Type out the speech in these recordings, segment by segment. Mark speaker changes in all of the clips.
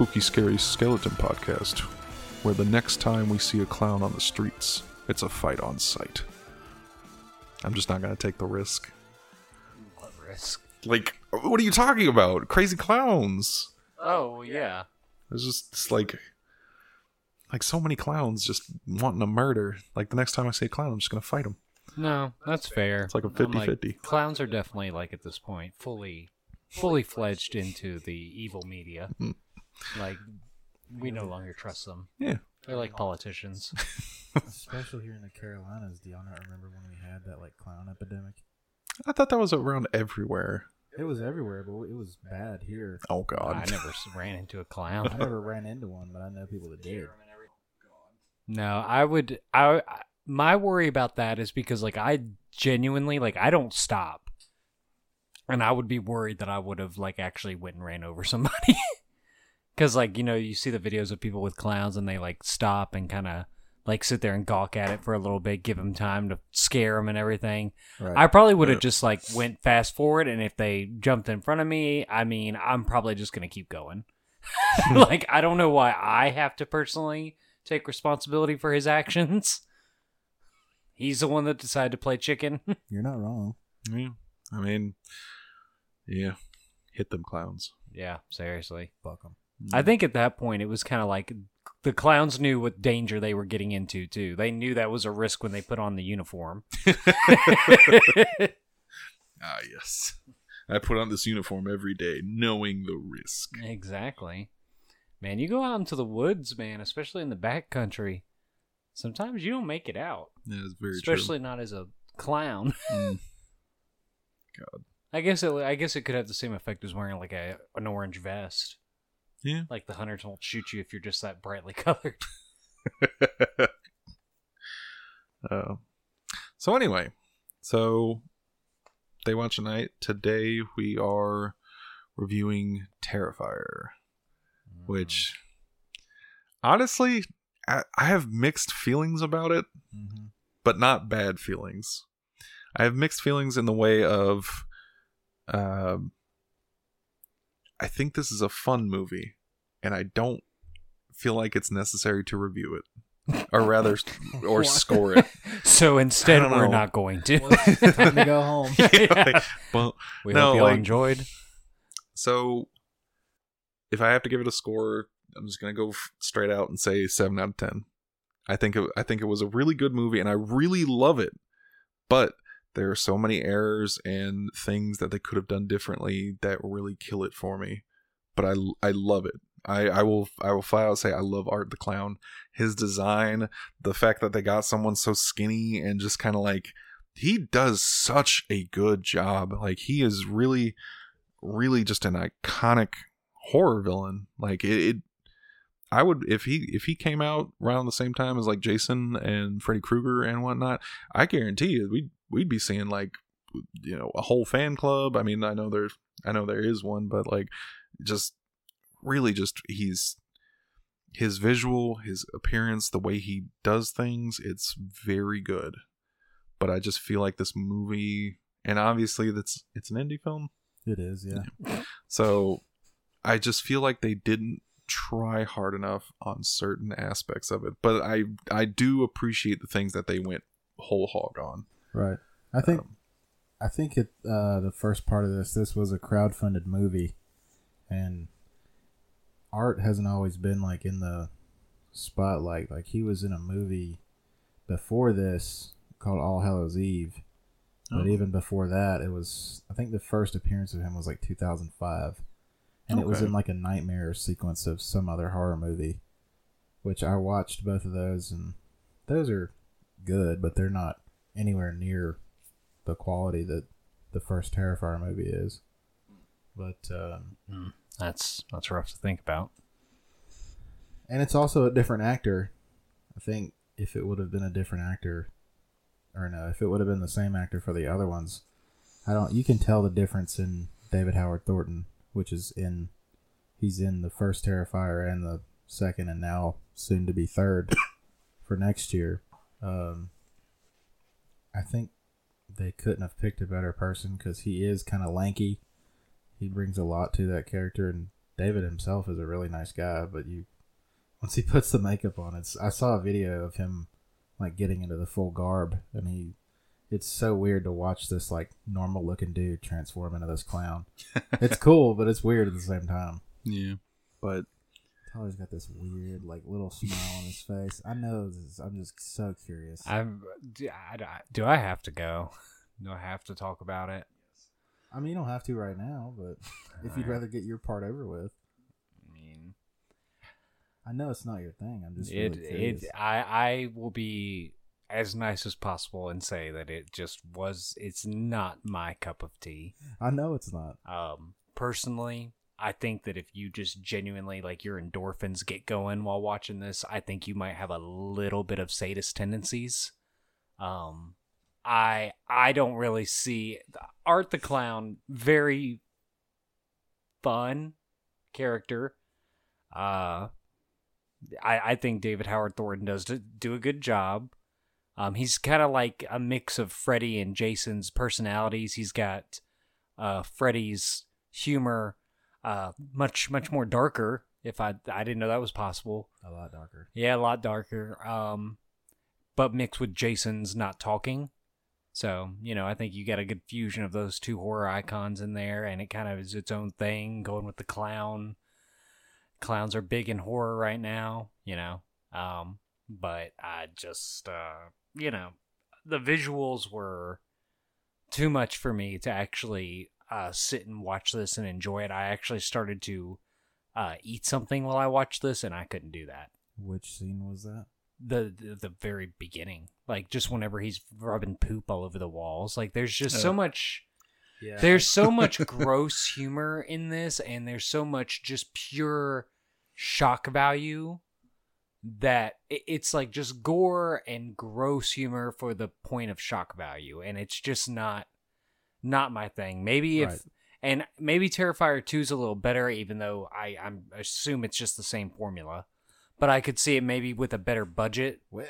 Speaker 1: spooky, scary skeleton podcast where the next time we see a clown on the streets, it's a fight on sight. I'm just not going to take the risk.
Speaker 2: What risk?
Speaker 1: Like, what are you talking about? Crazy clowns.
Speaker 2: Oh yeah.
Speaker 1: There's just it's like, like so many clowns just wanting to murder. Like the next time I see a clown, I'm just going to fight him.
Speaker 2: No, that's fair.
Speaker 1: It's like a
Speaker 2: I'm
Speaker 1: 50-50.
Speaker 2: Clowns are definitely like at this point fully, fully fledged into the evil media.
Speaker 1: Hmm.
Speaker 2: Like we no longer trust them.
Speaker 1: Yeah.
Speaker 2: They're like politicians.
Speaker 3: Especially here in the Carolinas, do y'all not remember when we had that like clown epidemic?
Speaker 1: I thought that was around everywhere.
Speaker 3: It was everywhere, but it was bad here.
Speaker 1: Oh God.
Speaker 2: I never ran into a clown.
Speaker 3: I never ran into one, but I know people that did.
Speaker 2: No, I would. I I- my worry about that is because like I genuinely like I don't stop, and I would be worried that I would have like actually went and ran over somebody. Because like you know you see the videos of people with clowns and they like stop and kind of like sit there and gawk at it for a little bit, give them time to scare them and everything.
Speaker 3: Right.
Speaker 2: I probably would have
Speaker 1: Yeah.
Speaker 2: just like went fast forward, and if they jumped in front of me, I mean, I'm probably just gonna keep going. like I don't know why I have to personally take responsibility for his actions. He's the one that decided to play chicken.
Speaker 3: You're not wrong.
Speaker 1: Yeah. I mean, yeah. Hit them clowns.
Speaker 2: yeah, seriously.
Speaker 3: Fuck them.
Speaker 2: I think at that point it was kind of like the clowns knew what danger they were getting into too. They knew that was a risk when they put on the uniform.
Speaker 1: Ah, yes. I put on this uniform every day, knowing the risk.
Speaker 2: Exactly. Man, you go out into the woods, man, especially in the back country. Sometimes you don't make it out,
Speaker 1: That is very
Speaker 2: especially not as a clown.
Speaker 1: Mm. God.
Speaker 2: I guess it, I guess it could have the same effect as wearing like a an orange vest.
Speaker 1: Yeah.
Speaker 2: Like the hunters won't shoot you if you're just that brightly colored.
Speaker 1: uh, so anyway, so they watch at night. Today we are reviewing Terrifier, which honestly I, I have mixed feelings about it.
Speaker 3: Mm-hmm.
Speaker 1: but not bad feelings. I have mixed feelings in the way of, um, I think this is a fun movie, and I don't feel like it's necessary to review it, or rather, or score it.
Speaker 2: so instead, we're
Speaker 1: know.
Speaker 2: not going to.
Speaker 3: Time to go home.
Speaker 1: Yeah, well,
Speaker 2: we
Speaker 1: No,
Speaker 2: hope you all
Speaker 1: like-
Speaker 2: enjoyed.
Speaker 1: so if I have to give it a score, I'm just gonna go f- straight out and say seven out of ten. I think it, I think it was a really good movie, and I really love it. But there are so many errors and things that they could have done differently that really kill it for me. But I I love it. I, I will I will flat out say I love Art the Clown. His design, the fact that they got someone so skinny and just kind of like he does such a good job. Like he is really really just an iconic horror villain. Like it, it I would if he if he came out around the same time as like Jason and Freddy Krueger and whatnot, I guarantee you we'd we'd be seeing like you know a whole fan club. I mean, I know there's I know there is one, but like just really just he's his visual, his appearance, the way he does things, it's very good. But I just feel like this movie and obviously that's it's an indie film.
Speaker 3: It is, yeah.
Speaker 1: So I just feel like they didn't try hard enough on certain aspects of it. But I I do appreciate the things that they went whole hog on.
Speaker 3: Right. I think
Speaker 1: Um,
Speaker 3: I think it uh, the first part of this this was a crowdfunded movie, and Art hasn't always been like in the spotlight. Like he was in a movie before this called All Hallows Eve, but
Speaker 1: Oh.
Speaker 3: even before that, it was I think the first appearance of him was like 2005, and it was in like a nightmare sequence of some other horror movie, which I watched both of those, and those are good, but they're not anywhere near the quality that the first Terrifier movie is. But um,
Speaker 2: Mm, that's that's rough to think about.
Speaker 3: and it's also a different actor. I think if it would have been a different actor, or no, if it would have been the same actor for the other ones, I don't. You can tell the difference in David Howard Thornton, which is in he's in the first Terrifier and the second, and now soon to be third for next year. Um, I think they couldn't have picked a better person because he is kind of lanky. he brings a lot to that character, and David himself is a really nice guy. But you, once he puts the makeup on, it's I saw a video of him like getting into the full garb, and he, it's so weird to watch this like normal looking dude transform into this clown. it's cool, but it's weird at the same time.
Speaker 1: Yeah, but
Speaker 3: Tyler's got this weird like little smile on his face. I know this. I'm just so curious.
Speaker 2: I'm. Do I, do I have to go? Do I have to talk about it?
Speaker 3: I mean, you don't have to right now, but if you'd rather get your part over with,
Speaker 2: I mean,
Speaker 3: I know it's not your thing. I'm just
Speaker 2: it.
Speaker 3: really curious.
Speaker 2: It. I. I will be as nice as possible and say that it just was. It's not my cup of tea.
Speaker 3: I know it's not.
Speaker 2: Um, personally, I think that if you just genuinely like your endorphins get going while watching this, I think you might have a little bit of sadist tendencies. Um, I I don't really see Art the Clown very fun character. Uh, I I think David Howard Thornton does do- a good job. Um, he's kind of like a mix of Freddy and Jason's personalities. He's got uh Freddy's humor, uh, much much more darker. If I I didn't know that was possible.
Speaker 3: A lot darker.
Speaker 2: Yeah, a lot darker. Um, but mixed with Jason's not talking. So, you know, I think you got a good fusion of those two horror icons in there, and it kind of is its own thing, going with the clown. Clowns are big in horror right now, you know. Um, but I just, uh, you know, the visuals were too much for me to actually uh, sit and watch this and enjoy it. I actually started to uh, eat something while I watched this, and I couldn't do that
Speaker 3: Which scene was that?
Speaker 2: the, the the very beginning like just whenever he's rubbing poop all over the walls like there's just so
Speaker 1: Uh.
Speaker 2: much
Speaker 3: Yeah.
Speaker 2: there's so much gross humor in this and there's so much just pure shock value that it's like just gore and gross humor for the point of shock value and it's just not not my thing maybe if
Speaker 3: Right.
Speaker 2: and maybe terrifier 2 is a little better even though i i'm assume it's just the same formula but i could see it maybe with a better budget
Speaker 3: well,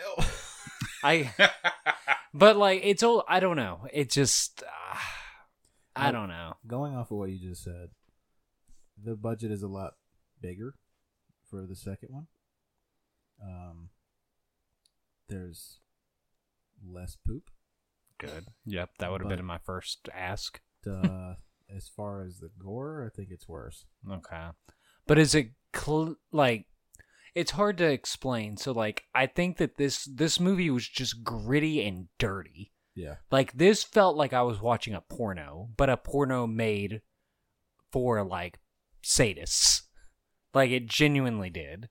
Speaker 2: i but like it's all i don't know it just uh, i don't know
Speaker 3: going off of what you just said, the budget is a lot bigger for the second one. Um, there's less poop.
Speaker 2: Good yep that would have been my first ask
Speaker 3: Uh, as far as the gore, I think it's worse.
Speaker 2: Okay. But is it cl- like it's hard to explain. So like I think that this this movie was just gritty and dirty.
Speaker 3: Yeah.
Speaker 2: Like this felt like I was watching a porno, but a porno made for like sadists. Like it genuinely did.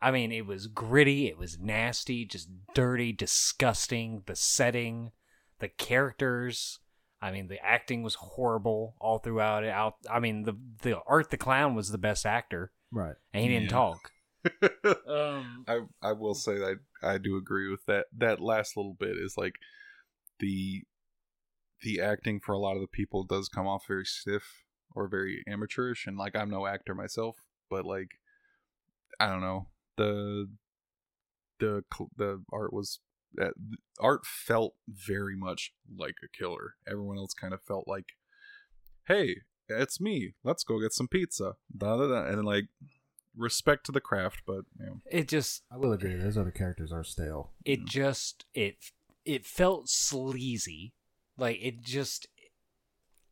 Speaker 2: I mean, it was gritty, it was nasty, just dirty, disgusting. The setting, the characters, I mean, the acting was horrible all throughout it. Out, I mean, the the Art the Clown was the best actor,
Speaker 3: Right.
Speaker 2: and he didn't
Speaker 1: Yeah.
Speaker 2: talk. Um,
Speaker 1: I I will say that I do agree with that. That last little bit is like the the acting for a lot of the people does come off very stiff or very amateurish, and like I'm no actor myself, but like I don't know the the the art was that art felt very much like a killer. Everyone else kind of felt like, hey, it's me. Let's go get some pizza. Da, da, da. And like respect to the craft, but you know.
Speaker 2: it just
Speaker 3: I will agree. Those other characters are stale.
Speaker 2: it mm. just it it felt sleazy like it just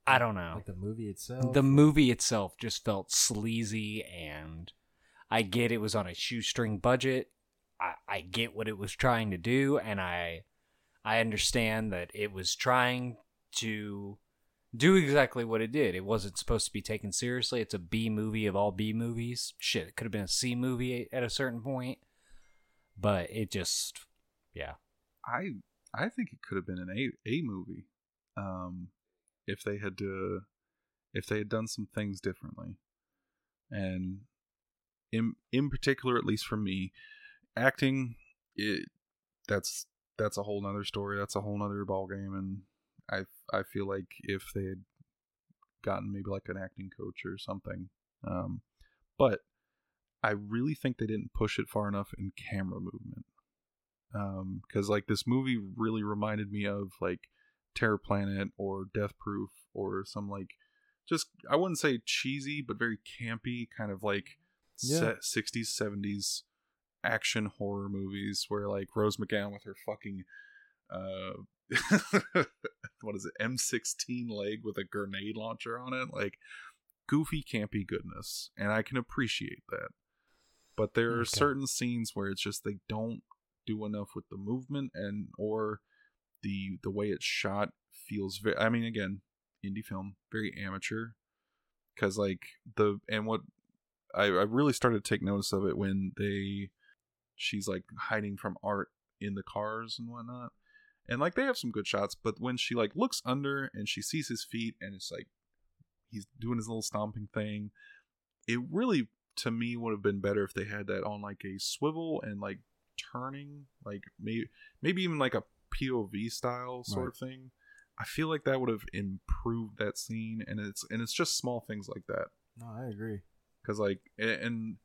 Speaker 2: i don't know
Speaker 3: Like the movie itself.
Speaker 2: the movie itself just felt sleazy and i get it was on a shoestring budget i i get what it was trying to do and i i understand that it was trying to do exactly what it did. It wasn't supposed to be taken seriously. It's a b movie of all b movies. Shit it could have been a c movie at a certain point but it just yeah.
Speaker 1: I I think it could have been an A A movie, um, if they had uh, if they had done some things differently, and in in particular, at least for me, acting it that's that's a whole nother story. That's a whole nother ball game, and I I feel like if they had gotten maybe like an acting coach or something, um, but I really think they didn't push it far enough in camera movement um because like this movie really reminded me of like terror planet or death proof or some like just I wouldn't say cheesy, but very campy, kind of like
Speaker 3: Yeah.
Speaker 1: se- 60s, 70s action horror movies where like Rose McGowan with her fucking uh what is it M16 leg with a grenade launcher on it? Like goofy campy goodness and I can appreciate that. But there are certain scenes where it's just they don't do enough with the movement and or the the way it's shot feels very I mean again indie film very amateur. Because like the and what I, I really started to take notice of it when they she's like hiding from art in the cars and whatnot and like they have some good shots but when she like looks under and she sees his feet and it's like he's doing his little stomping thing it really to me would have been better if they had that on like a swivel and like turning like maybe maybe even like a pov style sort
Speaker 3: Right.
Speaker 1: of thing i feel like that would have improved that scene and it's and it's just small things like that
Speaker 3: No, I agree.
Speaker 1: because like a- and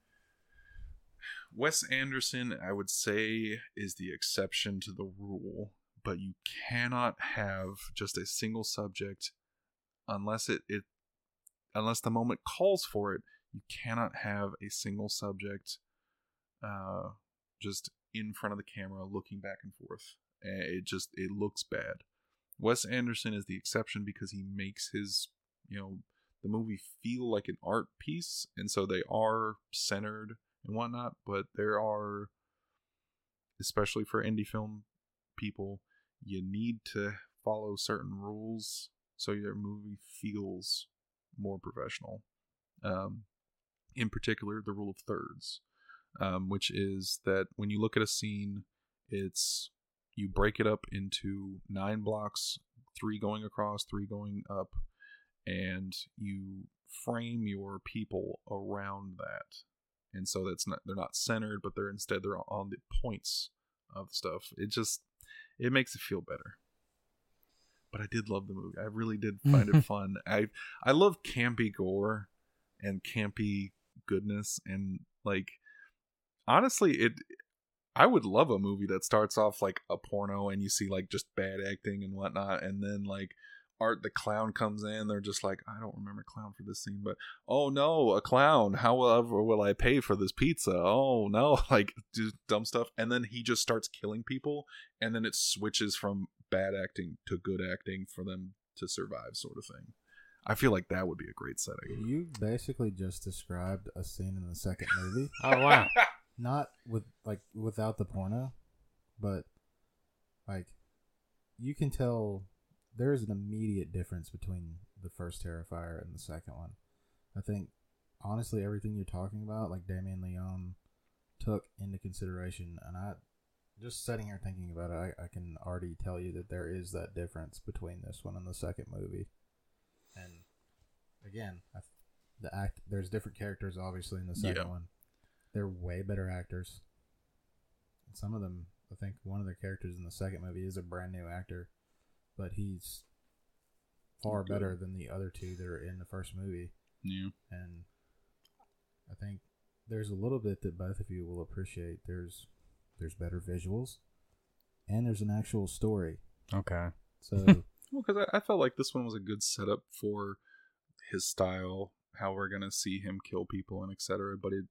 Speaker 1: wes anderson i would say is the exception to the rule but you cannot have just a single subject unless it, it unless the moment calls for it you cannot have a single subject uh just in front of the camera looking back and forth. Eh, it just it looks bad. Wes anderson is the exception because he makes his you know the movie feel like an art piece and so they are centered and whatnot but there are especially for indie film people you need to follow certain rules so your movie feels more professional. Um, in particular the rule of thirds um, which is that when you look at a scene it's you break it up into nine blocks three going across three going up and you frame your people around that and so that's not they're not centered but they're instead they're on the points of stuff. It just it makes it feel better. But i did love the movie. I really did find it fun. I i love campy gore and campy goodness and like honestly it i would love a movie that starts off like a porno and you see like just bad acting and whatnot and then like art the clown comes in they're just like i don't remember clown for this scene but oh no a clown however will i pay for this pizza? Oh no like just dumb stuff and then he just starts killing people and then it switches from bad acting to good acting for them to survive sort of thing. I feel like that would be a great setting.
Speaker 3: You basically just described a scene in the second movie,
Speaker 2: Oh wow.
Speaker 3: not with like without the porno, but like you can tell there is an immediate difference between the first Terrifier and the second one. I think honestly everything you're talking about, like Damien Leone took into consideration, and I just sitting here thinking about it, I, I can already tell you that there is that difference between this one and the second movie. And again, I, the act there's different characters obviously in the second
Speaker 1: Yeah.
Speaker 3: one. They're way better actors. Some of them, I think one of the characters in the second movie is a brand new actor, but he's far
Speaker 1: Good.
Speaker 3: better than the other two that are in the first movie.
Speaker 1: yeah
Speaker 3: And I think there's a little bit that both of you will appreciate. There's there's better visuals, and there's an actual story.
Speaker 2: Okay.
Speaker 3: So
Speaker 1: Well, because I, I felt like this one was a good setup for his style, how we're gonna see him kill people and etc. But it,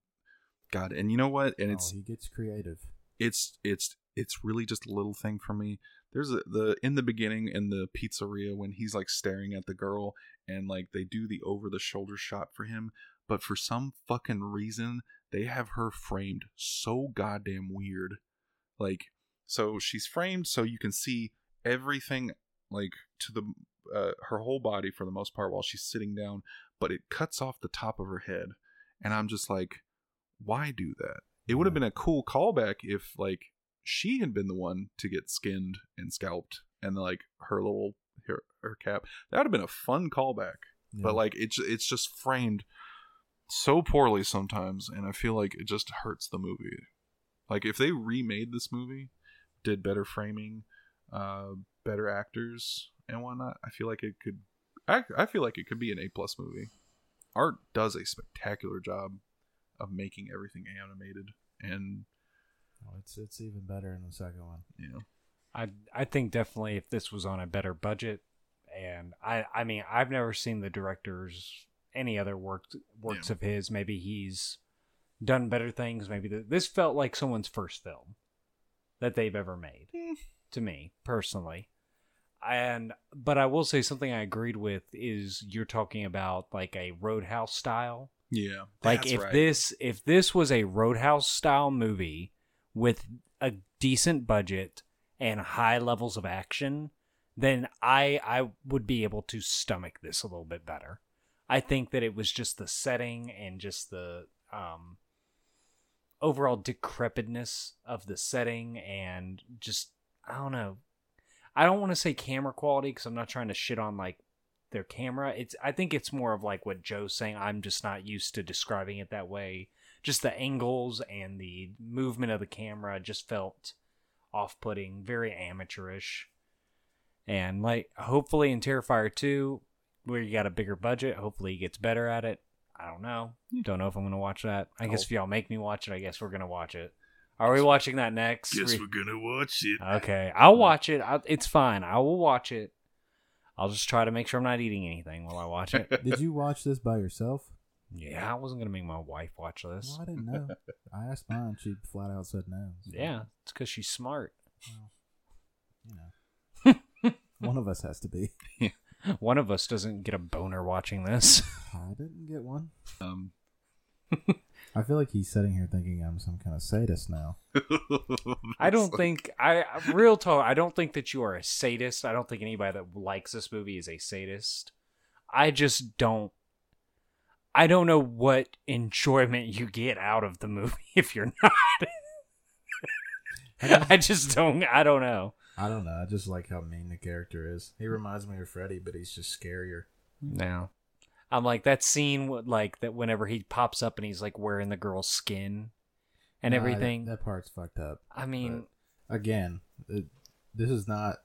Speaker 1: God, and you know what? And
Speaker 3: oh,
Speaker 1: it's
Speaker 3: he gets creative.
Speaker 1: it's it's it's really just a little thing for me. There's a, the in the beginning in the pizzeria when he's like staring at the girl and like they do the over the shoulder shot for him, but for some fucking reason they have her framed so goddamn weird. Like so she's framed so you can see everything like to the uh, her whole body for the most part while she's sitting down, but it cuts off the top of her head, and I'm just like, why do that? It would have been a cool callback if like she had been the one to get skinned and scalped, and like her little her, her cap. That would have been a fun callback, but like it's it's just framed so poorly sometimes, and I feel like it just hurts the movie. Like if they remade this movie, did better framing, uh, better actors and whatnot, I feel like it could. I, I feel like it could be an A plus movie. Art does a spectacular job of making everything animated, and
Speaker 3: Oh, it's it's even better in the second one.
Speaker 1: you know,
Speaker 2: I I think definitely if this was on a better budget, and I I mean I've never seen the director's any other work works
Speaker 1: Yeah.
Speaker 2: of his. Maybe he's done better things. Maybe the, this felt like someone's first film that they've ever made
Speaker 1: Hmm.
Speaker 2: to me personally. And but I will say something I agreed with is you're talking about like a Roadhouse style.
Speaker 1: Yeah.
Speaker 2: Like if
Speaker 1: right.
Speaker 2: this if this was a Roadhouse style movie with a decent budget and high levels of action, then I I would be able to stomach this a little bit better. I think that it was just the setting and just the um overall decrepitness of the setting and just I don't know. I don't want to say camera quality because I'm not trying to shit on like their camera. It's I think it's more of like what Joe's saying. I'm just not used to describing it that way. Just the angles and the movement of the camera just felt off-putting, very amateurish. And like hopefully in Terrifier 2 where you got a bigger budget, hopefully he gets better at it. I don't know. Don't know if I'm going to watch that. I guess
Speaker 1: Oh.
Speaker 2: if y'all make me watch it, I guess we're going to watch it. Are we watching that next?
Speaker 1: Guess
Speaker 2: We-
Speaker 1: we're gonna watch it.
Speaker 2: Okay, I'll watch it. I, it's fine. I will watch it. I'll just try to make sure I'm not eating anything while I watch it.
Speaker 3: Did you watch this by yourself?
Speaker 2: yeah, I wasn't gonna make my wife watch this.
Speaker 3: Well, I didn't know. I asked mine. She flat out said no. So,
Speaker 2: Yeah, it's because she's smart.
Speaker 3: You know. One of us has to be.
Speaker 2: One of us doesn't get a boner watching this.
Speaker 3: I didn't get one.
Speaker 1: Um,
Speaker 3: I feel like he's sitting here thinking I'm some kind of sadist now.
Speaker 2: I don't think I real talk. I don't think that you are a sadist. I don't think anybody that likes this movie is a sadist. I just don't. I don't know what enjoyment you get out of the movie if you're not. I just don't. I don't know.
Speaker 3: I don't know. I just like how mean the character is. He reminds me of Freddy, but he's just scarier.
Speaker 2: No. I'm like that scene like that whenever he pops up and he's like wearing the girl's skin and
Speaker 3: Nah,
Speaker 2: everything.
Speaker 3: That, that part's fucked up.
Speaker 2: I mean,
Speaker 3: Again, it, this is not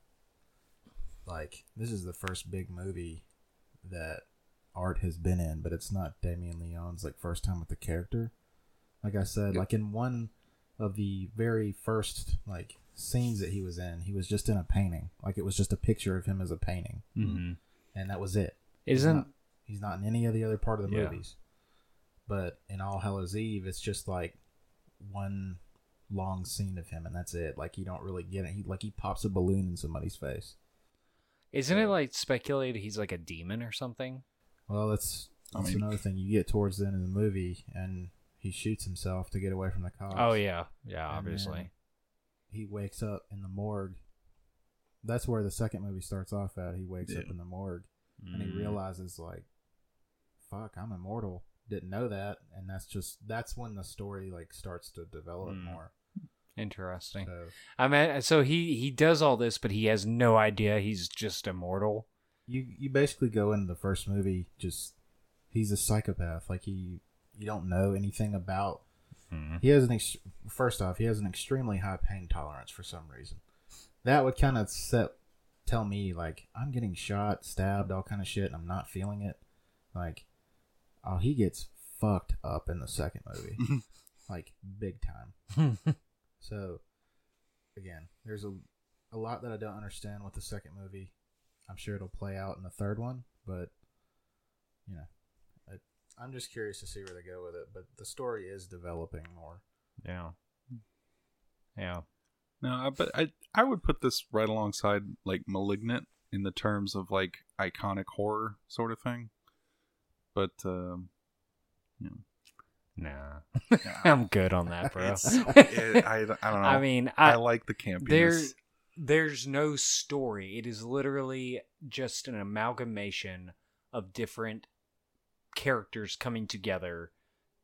Speaker 3: like this is the first big movie that Art has been in, but it's not Damien Leone's like first time with the character. Like I said,
Speaker 1: Yep.
Speaker 3: like in one of the very first like scenes that he was in, he was just in a painting. Like it was just a picture of him as a painting,
Speaker 2: mhm.
Speaker 3: and that was it. He's
Speaker 2: isn't
Speaker 3: not, he's not in any of the other part of the
Speaker 2: Yeah.
Speaker 3: movies. But in All Hallows Eve, it's just like one long scene of him, and that's it. Like you don't really get it. He like he pops a balloon in somebody's face.
Speaker 2: isn't it like speculated he's like a demon or something?
Speaker 3: Well, that's
Speaker 1: I
Speaker 3: that's
Speaker 1: mean-
Speaker 3: another thing. You get towards the end of the movie, and he shoots himself to get away from the cops.
Speaker 2: Oh yeah, yeah,
Speaker 3: And
Speaker 2: obviously.
Speaker 3: he wakes up in the morgue. That's where the second movie starts off at. He wakes up in the morgue and
Speaker 2: Mm.
Speaker 3: he realizes like, "Fuck, I'm immortal." Didn't know that, and that's just that's when the story like starts to develop
Speaker 2: Mm.
Speaker 3: more.
Speaker 2: Interesting.
Speaker 3: So
Speaker 2: I mean, so he he does all this, but he has no idea he's just immortal.
Speaker 3: you you basically go into the first movie just he's a psychopath. Like he you don't know anything about.
Speaker 2: Mhm.
Speaker 3: He has an ex- first off he has an extremely high pain tolerance for some reason. That would kind of set tell me like I'm getting shot, stabbed, all kind of shit, and I'm not feeling it. Like, oh, he gets fucked up in the second movie, like big time. So, again, there's a a lot that I don't understand with the second movie. I'm sure it'll play out in the third one, but you know, I, I'm just curious to see where they go with it. But the story is developing more.
Speaker 2: yeah. Yeah.
Speaker 1: No, but I I would put this right alongside like *Malignant* in the terms of like iconic horror sort of thing. But um,
Speaker 2: Nah.
Speaker 1: yeah,
Speaker 2: I'm good on that, bro.
Speaker 1: it- I, I don't know.
Speaker 2: I mean,
Speaker 1: I,
Speaker 2: I,
Speaker 1: like the campiness.
Speaker 2: there there's no story. It is literally just an amalgamation of different characters coming together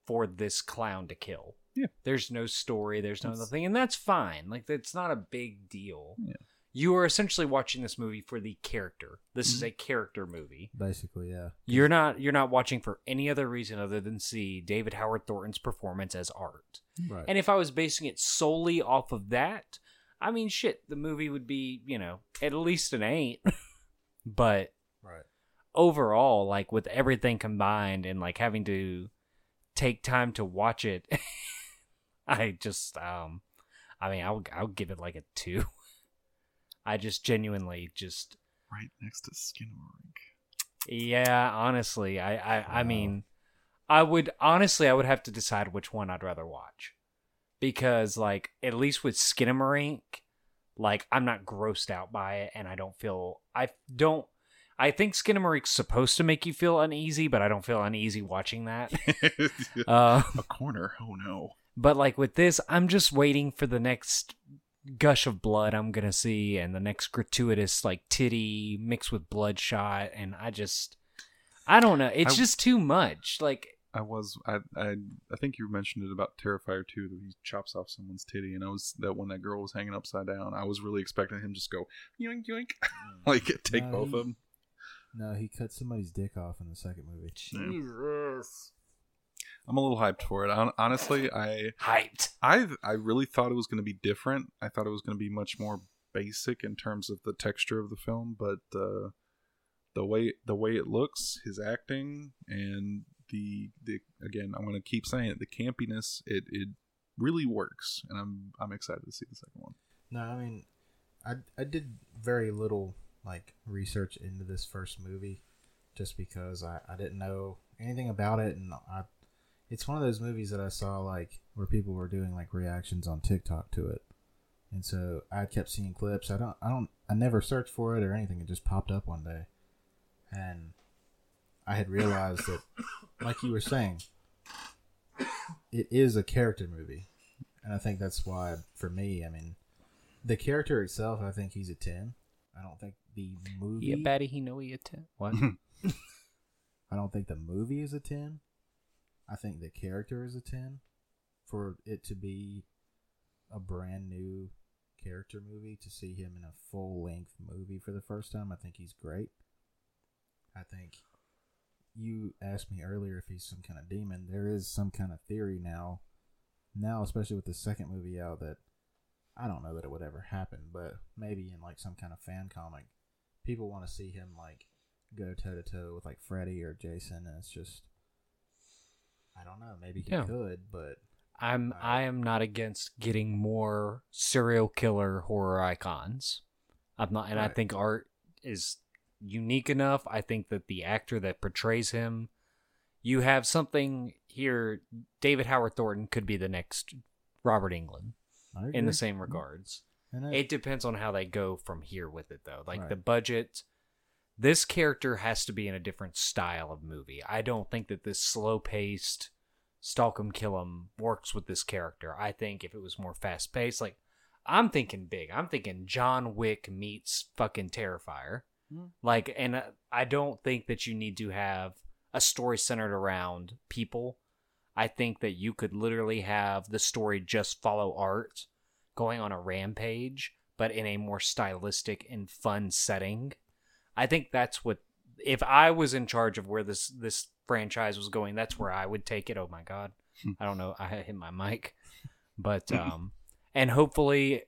Speaker 2: for this clown to kill.
Speaker 1: Yeah.
Speaker 2: There's no story, there's no
Speaker 1: It's-
Speaker 2: nothing, and that's fine. Like that's not a big deal.
Speaker 1: Yeah.
Speaker 2: You are essentially watching this movie for the character. This
Speaker 1: Mm-hmm.
Speaker 2: is a character movie.
Speaker 3: Basically, yeah.
Speaker 2: You're not you're not watching for any other reason other than see David Howard Thornton's performance as art.
Speaker 3: Right.
Speaker 2: And if I was basing it solely off of that, I mean, shit, the movie would be, you know, at least an eight. but
Speaker 3: right.
Speaker 2: overall, like with everything combined and like having to take time to watch it, I just, um, I mean, I'll I'll give it like a two. I just genuinely just
Speaker 1: right next to Skinamarink.
Speaker 2: Yeah, honestly, I I, I mean, I would honestly I would have to decide which one I'd rather watch, because like at least with Skinamarink, like I'm not grossed out by it, and I don't feel I don't. I think Skinamarink's supposed to make you feel uneasy, but I don't feel uneasy watching that. uh,
Speaker 1: a corner. Oh no.
Speaker 2: but like with this, I'm just waiting for the next gush of blood I'm gonna see, and the next gratuitous like titty mixed with bloodshot, and I just, I don't know. It's
Speaker 1: I-
Speaker 2: just too much. Like,
Speaker 1: I was I I I think you mentioned it about Terrifier too that he chops off someone's titty and I was that when that girl was hanging upside down, I was really expecting him just go yoink yoink like mm. take
Speaker 3: No,
Speaker 1: both
Speaker 3: he-
Speaker 1: of them.
Speaker 3: No, he cut somebody's dick off in the second movie.
Speaker 2: Jesus,
Speaker 1: I'm a little hyped for it. Honestly, I
Speaker 2: hyped.
Speaker 1: I I really thought it was going to be different. I thought it was going to be much more basic in terms of the texture of the film, but uh, the way the way it looks, his acting, and the the again, I'm going to keep saying it, the campiness, it it really works, and I'm I'm excited to see the second one.
Speaker 3: No, I mean, I I did very little like research into this first movie, just because I I didn't know anything about it, and I it's one of those movies that I saw like where people were doing like reactions on TikTok to it, and so I kept seeing clips. I don't I don't I never searched for it or anything. It just popped up one day, and I had realized that, like you were saying, it is a character movie, and I think that's why for me, I mean the character itself, I think he's a ten. I don't think the movie.
Speaker 2: Yeah, Batty, he know he a ten. What?
Speaker 3: I don't think the movie is a ten. I think the character is a ten. For it to be a brand new character movie, to see him in a full length movie for the first time, I think he's great. I think you asked me earlier if he's some kind of demon. There is some kind of theory now, now especially with the second movie out that I don't know that it would ever happen, but maybe in like some kind of fan comic, people want to see him like go toe to toe with like Freddy or Jason, and it's just I don't know. Maybe he
Speaker 2: Yeah.
Speaker 3: could, but
Speaker 2: I'm I am not against getting more serial killer horror icons. I'm not, and I think art is unique enough. I think that the actor that portrays him, you have something here. David Howard Thornton could be the next Robert
Speaker 3: Englund
Speaker 2: in the same regards.
Speaker 3: And it-
Speaker 2: It depends on how they go from here with it, though. Like
Speaker 3: Right.
Speaker 2: the budget, this character has to be in a different style of movie. I don't think that this slow paced, stalk 'em, kill 'em works with this character. I think if it was more fast paced, like I'm thinking big. I'm thinking John Wick meets fucking Terrifier.
Speaker 1: Mm.
Speaker 2: Like, and uh, I don't think that you need to have a story centered around people. I think that you could literally have the story just follow art going on a rampage, but in a more stylistic and fun setting. I think that's what if I was in charge of where this this franchise was going, that's where I would take it. Oh my god. I don't know. I hit my mic. But um and hopefully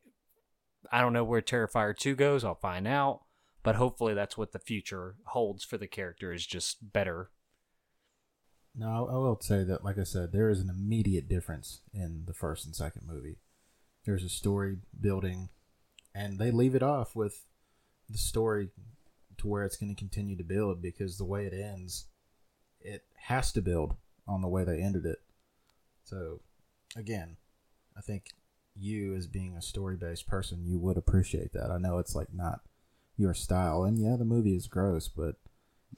Speaker 2: I don't know where Terrifier 2 goes. I'll find out. But hopefully that's what the future holds for the character is just better.
Speaker 3: No, I will say that, like I said, there is an immediate difference in the first and second movie. There's a story building, and they leave it off with the story to where it's going to continue to build because the way it ends, it has to build on the way they ended it. So, again, I think you, as being a story based person, you would appreciate that. I know it's like not your style, and yeah, the movie is gross, but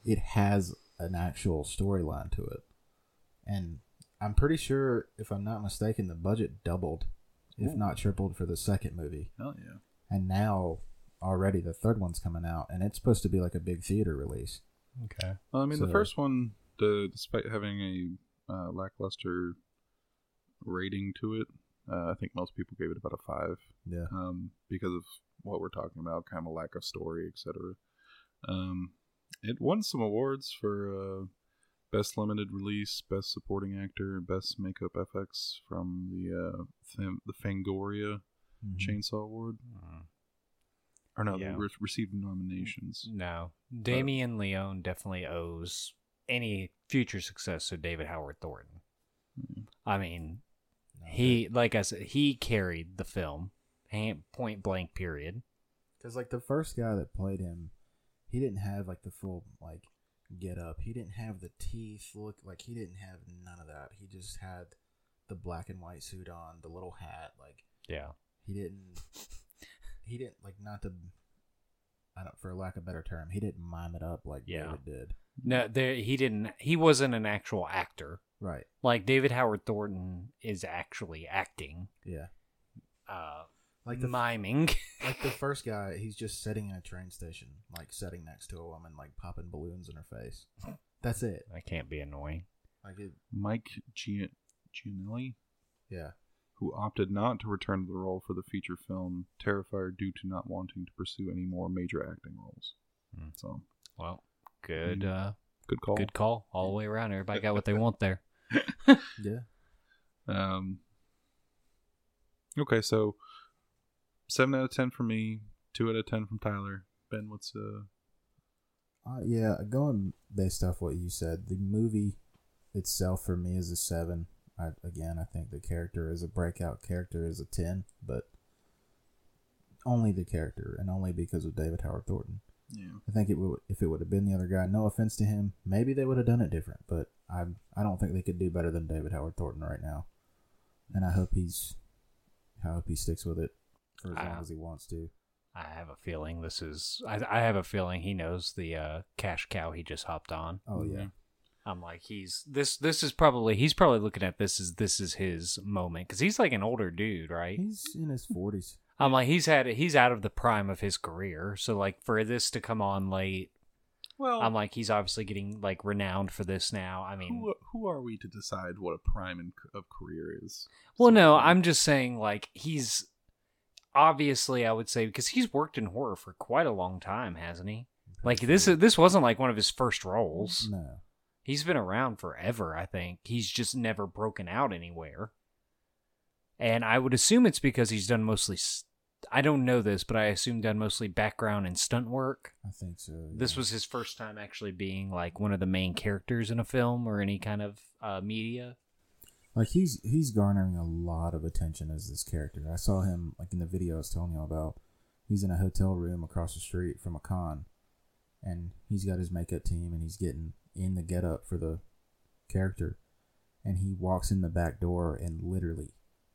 Speaker 3: it has an actual storyline to it. And I'm pretty sure, if I'm not mistaken, the budget doubled, if
Speaker 1: Ooh.
Speaker 3: not tripled, for the second movie.
Speaker 1: Hell yeah.
Speaker 3: And now, already, the third one's coming out, and it's supposed to be like a big theater release.
Speaker 2: Okay.
Speaker 1: Well, I mean, the first one, the, despite having a uh, lackluster rating to it, uh, I think most people gave it about a five
Speaker 3: Yeah.
Speaker 1: um, because of what we're talking about, kind of lack of story, etc. Um, it won some awards for uh, best limited release, best supporting actor, and best makeup FX from the uh, Fam- the Fangoria
Speaker 3: Mhm.
Speaker 1: Chainsaw Award. Or no,
Speaker 2: Yeah.
Speaker 1: they re- received nominations.
Speaker 2: No. Damien Leone definitely owes any future success to David Howard Thornton.
Speaker 1: Mm.
Speaker 2: I mean,
Speaker 3: No,
Speaker 2: he like I said, he carried the film, point blank. Period.
Speaker 3: Because like the first guy that played him, he didn't have like the full like get up. He didn't have the teeth look like he didn't have none of that. He just had the black and white suit on, the little hat. Like
Speaker 2: Yeah.
Speaker 3: he didn't he didn't like not to I don't for lack of a better term, he didn't mime it up like
Speaker 2: Yeah.
Speaker 3: David did.
Speaker 2: No, there he didn't. He wasn't an actual actor.
Speaker 3: Right.
Speaker 2: Like David Howard Thornton is actually acting,
Speaker 3: Yeah.
Speaker 2: uh,
Speaker 3: Like the
Speaker 2: miming.
Speaker 3: like the first guy, he's just sitting in a train station, like sitting next to a woman, like popping balloons in her face. That's it.
Speaker 2: that can't be annoying.
Speaker 3: Like it.
Speaker 1: Mike Gian- Giannelli,
Speaker 3: Yeah.
Speaker 1: Who opted not to return to the role for the feature film Terrifier due to not wanting to pursue any more major acting roles.
Speaker 2: Hmm.
Speaker 1: So,
Speaker 2: Well, good,
Speaker 1: Mm.
Speaker 2: uh,
Speaker 1: good call.
Speaker 2: good call all the way around. Everybody got what they want there.
Speaker 3: Yeah.
Speaker 1: Um, okay, so seven out of ten for me, two out of ten from Tyler. Ben, what's uh?
Speaker 3: Uh, yeah, going based off what you said, the movie itself for me is a seven. I, again, I think the character is a breakout character is a ten, but only the character and only because of David Howard Thornton.
Speaker 1: Yeah.
Speaker 3: I think it would if it would have been the other guy. No offense to him, maybe they would have done it different, but I I don't think they could do better than David Howard Thornton right now, and I hope he's I hope he sticks with it for as long
Speaker 2: Ah.
Speaker 3: as he wants to.
Speaker 2: I have a feeling this is. I, I have a feeling he knows the uh, cash cow he just hopped on.
Speaker 3: Oh yeah,
Speaker 2: I'm like he's this. This is probably he's probably looking at this as this is his moment because he's like an older dude, right?
Speaker 3: he's in his forties.
Speaker 2: I'm like he's had he's out of the prime of his career, so like for this to come on late,
Speaker 1: Well,
Speaker 2: I'm like he's obviously getting like renowned for this now. I mean,
Speaker 1: who who are we to decide what a prime in, of career is?
Speaker 2: well, no, I'm just saying like he's obviously I would say because he's worked in horror for quite a long time, hasn't he? Like this is this wasn't like one of his first roles.
Speaker 3: No,
Speaker 2: He's been around forever, I think. He's just never broken out anywhere. And I would assume it's because he's done mostly I don't know this, but I assume done mostly background and stunt work.
Speaker 3: I think so.
Speaker 2: This was his first time actually being like one of the main characters in a film or any kind of uh, media.
Speaker 3: like he's he's garnering a lot of attention as this character. I saw him like in the video I was telling you about. He's in a hotel room across the street from a con, and he's got his makeup team, and he's getting in the getup for the character, and he walks in the back door, and literally,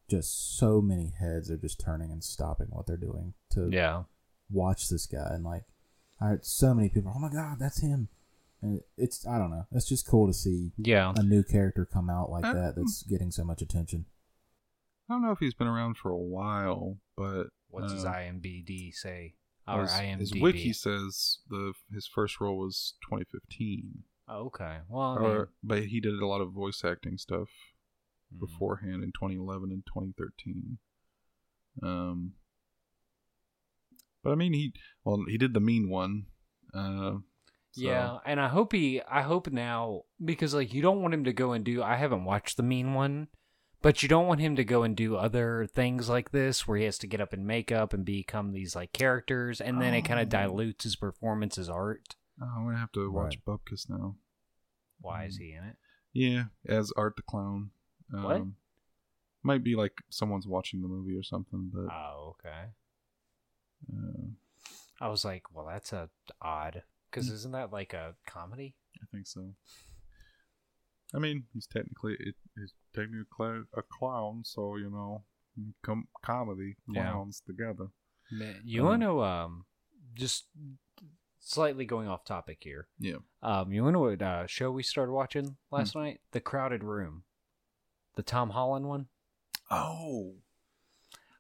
Speaker 3: just so many heads are just turning and stopping what they're doing to
Speaker 2: Yeah.
Speaker 3: watch this guy, and like, I had so many people. Oh my god, that's him! And it's I don't know. It's just cool to see
Speaker 2: Yeah.
Speaker 3: a new character come out like
Speaker 1: Uh,
Speaker 3: that that's getting so much attention.
Speaker 1: I don't know if he's been around for a while, but
Speaker 2: What's his
Speaker 1: uh,
Speaker 2: IMBD say? Or
Speaker 1: his,
Speaker 2: IMDb?
Speaker 1: his wiki says the his first role was 2015,
Speaker 2: Oh, okay. Well, I mean,
Speaker 1: or but he did a lot of voice acting stuff
Speaker 2: mm.
Speaker 1: beforehand in 2011 and 2013. Um, but I mean, he well, he did the mean one. Uh, so-
Speaker 2: Yeah, and I hope he I hope now because like you don't want him to go and do I haven't watched the mean one, but you don't want him to go and do other things like this where he has to get up in makeup and become these like characters and then it kind
Speaker 1: Oh.
Speaker 2: of dilutes his performance as art.
Speaker 1: Oh, I'm gonna have to watch
Speaker 3: Right.
Speaker 1: Bupkis now.
Speaker 2: Why is
Speaker 1: Mm.
Speaker 2: he in it?
Speaker 1: Yeah, as Art the Clown. Um,
Speaker 2: What?
Speaker 1: Might be like someone's watching the movie or something, but
Speaker 2: Oh, okay.
Speaker 1: uh,
Speaker 2: I was like, well, that's a odd because
Speaker 1: Mm.
Speaker 2: isn't that like a comedy?
Speaker 1: I think so. I mean, he's technically it, he's technically a clown, so you know, com- comedy
Speaker 2: Yeah.
Speaker 1: clowns together.
Speaker 2: Man, you
Speaker 1: Um,
Speaker 2: want to um just slightly going off topic here.
Speaker 1: Yeah.
Speaker 2: Um, you know what uh, show we started watching last night? The Crowded Room, the Tom Holland one.
Speaker 1: Oh,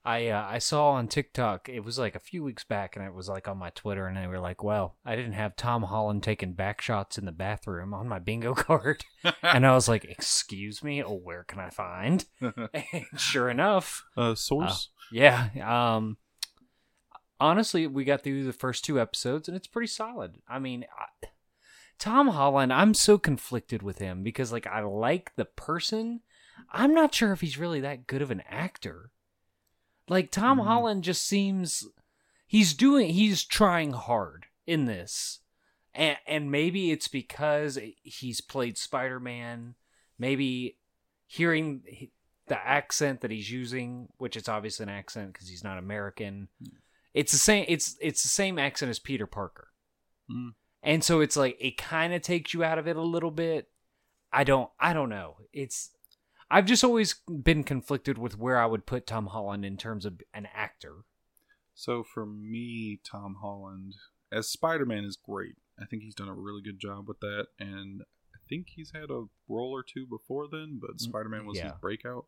Speaker 2: I uh, I saw on TikTok. It was like a few weeks back, and it was like on my Twitter, and they were like, "Well, I didn't have Tom Holland taking back shots in the bathroom on my bingo card," and I was like, "Excuse me, oh, where can I find?" And sure enough,
Speaker 1: uh, source.
Speaker 2: yeah. Um, honestly, we got through the first two episodes, and it's pretty solid. I mean, I, Tom Holland, I'm so conflicted with him because, like, I like the person. I'm not sure if he's really that good of an actor. Like, Tom
Speaker 1: Mhm.
Speaker 2: Holland just seems he's doing he's trying hard in this. And and maybe it's because he's played Spider-Man. Maybe hearing the accent that he's using, which it's obviously an accent because he's not American. It's the same. It's it's the same accent as Peter Parker.
Speaker 1: Mm.
Speaker 2: and so it's like it kind of takes you out of it a little bit. I don't. I don't know. It's. I've just always been conflicted with where I would put Tom Holland in terms of an actor.
Speaker 1: So for me, Tom Holland as Spider Man is great. I think he's done a really good job with that, and I think he's had a role or two before then, but Spider Man was his breakout.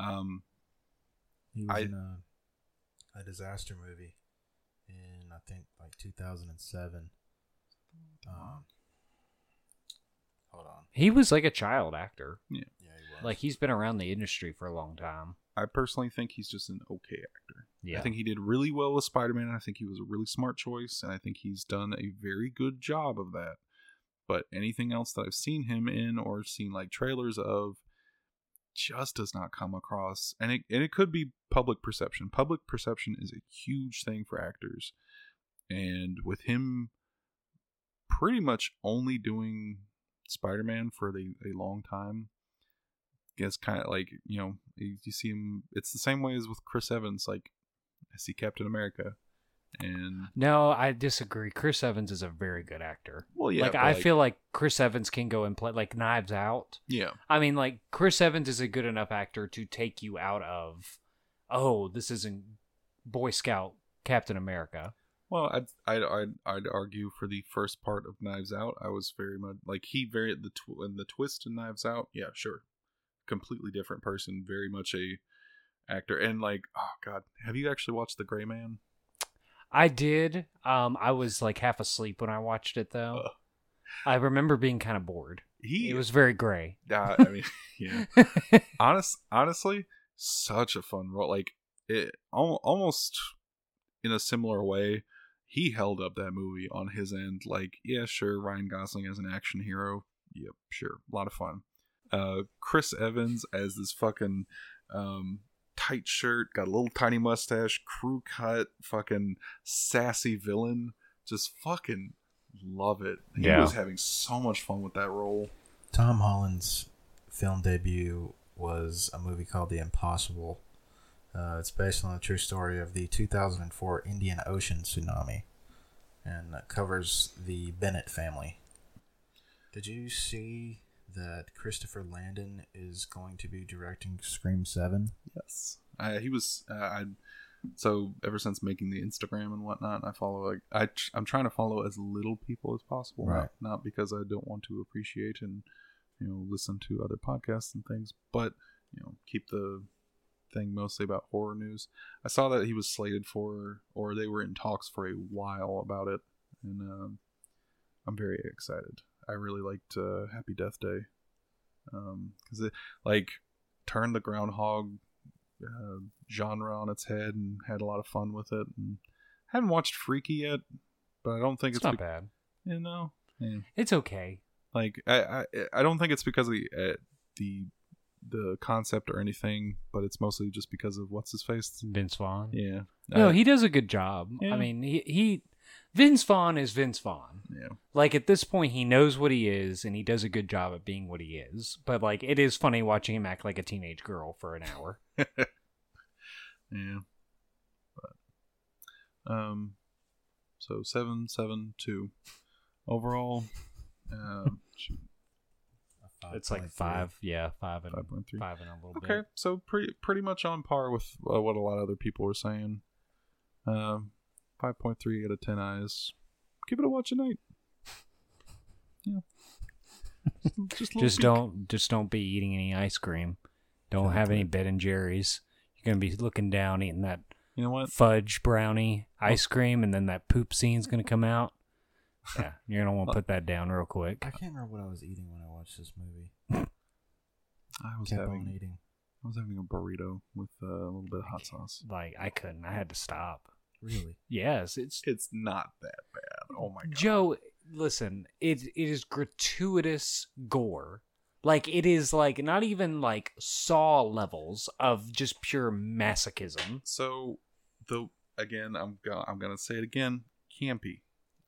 Speaker 1: Um,
Speaker 3: He was
Speaker 1: I-
Speaker 3: in a, a disaster movie in I think like 2007. Um, hold on.
Speaker 2: He was like a child actor.
Speaker 3: Yeah, he was.
Speaker 2: Like he's been around the industry for a long time.
Speaker 1: I personally think he's just an okay actor.
Speaker 2: Yeah.
Speaker 1: I think he did really well with Spider Man. I think he was a really smart choice, and I think he's done a very good job of that. But anything else that I've seen him in or seen like trailers of just does not come across. And it and it could be public perception. Public perception is a huge thing for actors. And with him pretty much only doing Spider Man for the, a long time, it's kind of like you know you, you see him it's the same way as with chris evans like i see captain america and
Speaker 2: No, I disagree. Chris Evans is a very good actor.
Speaker 1: well yeah
Speaker 2: like I feel like Chris Evans can go and play like Knives Out.
Speaker 1: yeah
Speaker 2: I mean, like Chris Evans is a good enough actor to take you out of, oh, this isn't Boy Scout Captain America.
Speaker 1: well I'd, I'd i'd i'd argue for the first part of knives out i was very much like he very the tw- and the twist in knives out yeah sure completely different person very much a actor and like oh god have you actually watched the gray man
Speaker 2: I did. Um, I was like half asleep when I watched it though.
Speaker 1: Ugh.
Speaker 2: I remember being kind of bored.
Speaker 1: he
Speaker 2: It was very gray.
Speaker 1: uh, i mean yeah honest honestly such a fun role like it al- almost in a similar way he held up that movie on his end like yeah sure ryan gosling as an action hero yep sure a lot of fun uh chris evans as this fucking um tight shirt got a little tiny mustache crew cut fucking sassy villain just fucking love it he
Speaker 2: Yeah.
Speaker 1: was having so much fun with that role
Speaker 3: Tom Holland's film debut was a movie called The Impossible. Uh, it's based on the true story of the 2004 Indian Ocean tsunami, and covers the Bennett family. Did you see that Christopher Landon is going to be directing Scream Seven?
Speaker 1: Yes, I, he was. Uh, I so ever since making the Instagram and whatnot, I follow. Like, I I'm trying to follow as little people as possible,
Speaker 3: Right.
Speaker 1: not, not because I don't want to appreciate and you know listen to other podcasts and things, but you know keep the thing mostly about horror news. I saw that he was slated for, or they were in talks for a while about it, and um, I'm very excited. I really liked uh, Happy Death Day because it like turned the groundhog uh, genre on its head and had a lot of fun with it. And haven't watched Freaky yet, but I don't think
Speaker 2: It's
Speaker 1: it's,
Speaker 2: not
Speaker 1: be-
Speaker 2: bad.
Speaker 1: You know, yeah.
Speaker 2: It's okay.
Speaker 1: like I, I I don't think it's because of the uh, the the concept or anything, but it's mostly just because of what's his face.
Speaker 2: Vince Vaughn.
Speaker 1: Yeah,
Speaker 2: No,
Speaker 1: Uh,
Speaker 2: he does a good job.
Speaker 1: Yeah.
Speaker 2: I mean, he, he Vince Vaughn is Vince Vaughn.
Speaker 1: yeah.
Speaker 2: Like at this point, he knows what he is, and he does a good job at being what he is. But like, it is funny watching him act like a teenage girl for an hour.
Speaker 1: Yeah. But um so seven seven two. Overall um shoot,
Speaker 2: it's like five, yeah, five and
Speaker 1: five point three.
Speaker 2: five and a little
Speaker 1: Okay,
Speaker 2: bit.
Speaker 1: Okay, so pretty pretty much on par with uh, what a lot of other people were saying. Um five point three out of ten eyes. Give it a watch a night. Yeah. Just,
Speaker 2: Just
Speaker 1: peek.
Speaker 2: don't, just don't be eating any ice cream. Don't have any Ben and Jerry's. You're gonna be looking down, eating that
Speaker 1: You know what?
Speaker 2: fudge brownie ice cream, and then that poop scene's gonna come out. Yeah, you're gonna want to put that down real quick.
Speaker 3: I can't remember what I was eating when I watched this movie.
Speaker 1: I was
Speaker 3: Kept
Speaker 1: having
Speaker 3: on eating.
Speaker 1: I was having a burrito with uh, a little bit of hot sauce.
Speaker 2: Like I couldn't. I had to stop.
Speaker 3: Really?
Speaker 2: Yes, it's
Speaker 1: It's not that bad. Oh my god.
Speaker 2: Joe, listen, it it is gratuitous gore. Like it is like not even like saw levels of just pure masochism.
Speaker 1: So, the again, I'm go- I'm gonna say it again. Campy.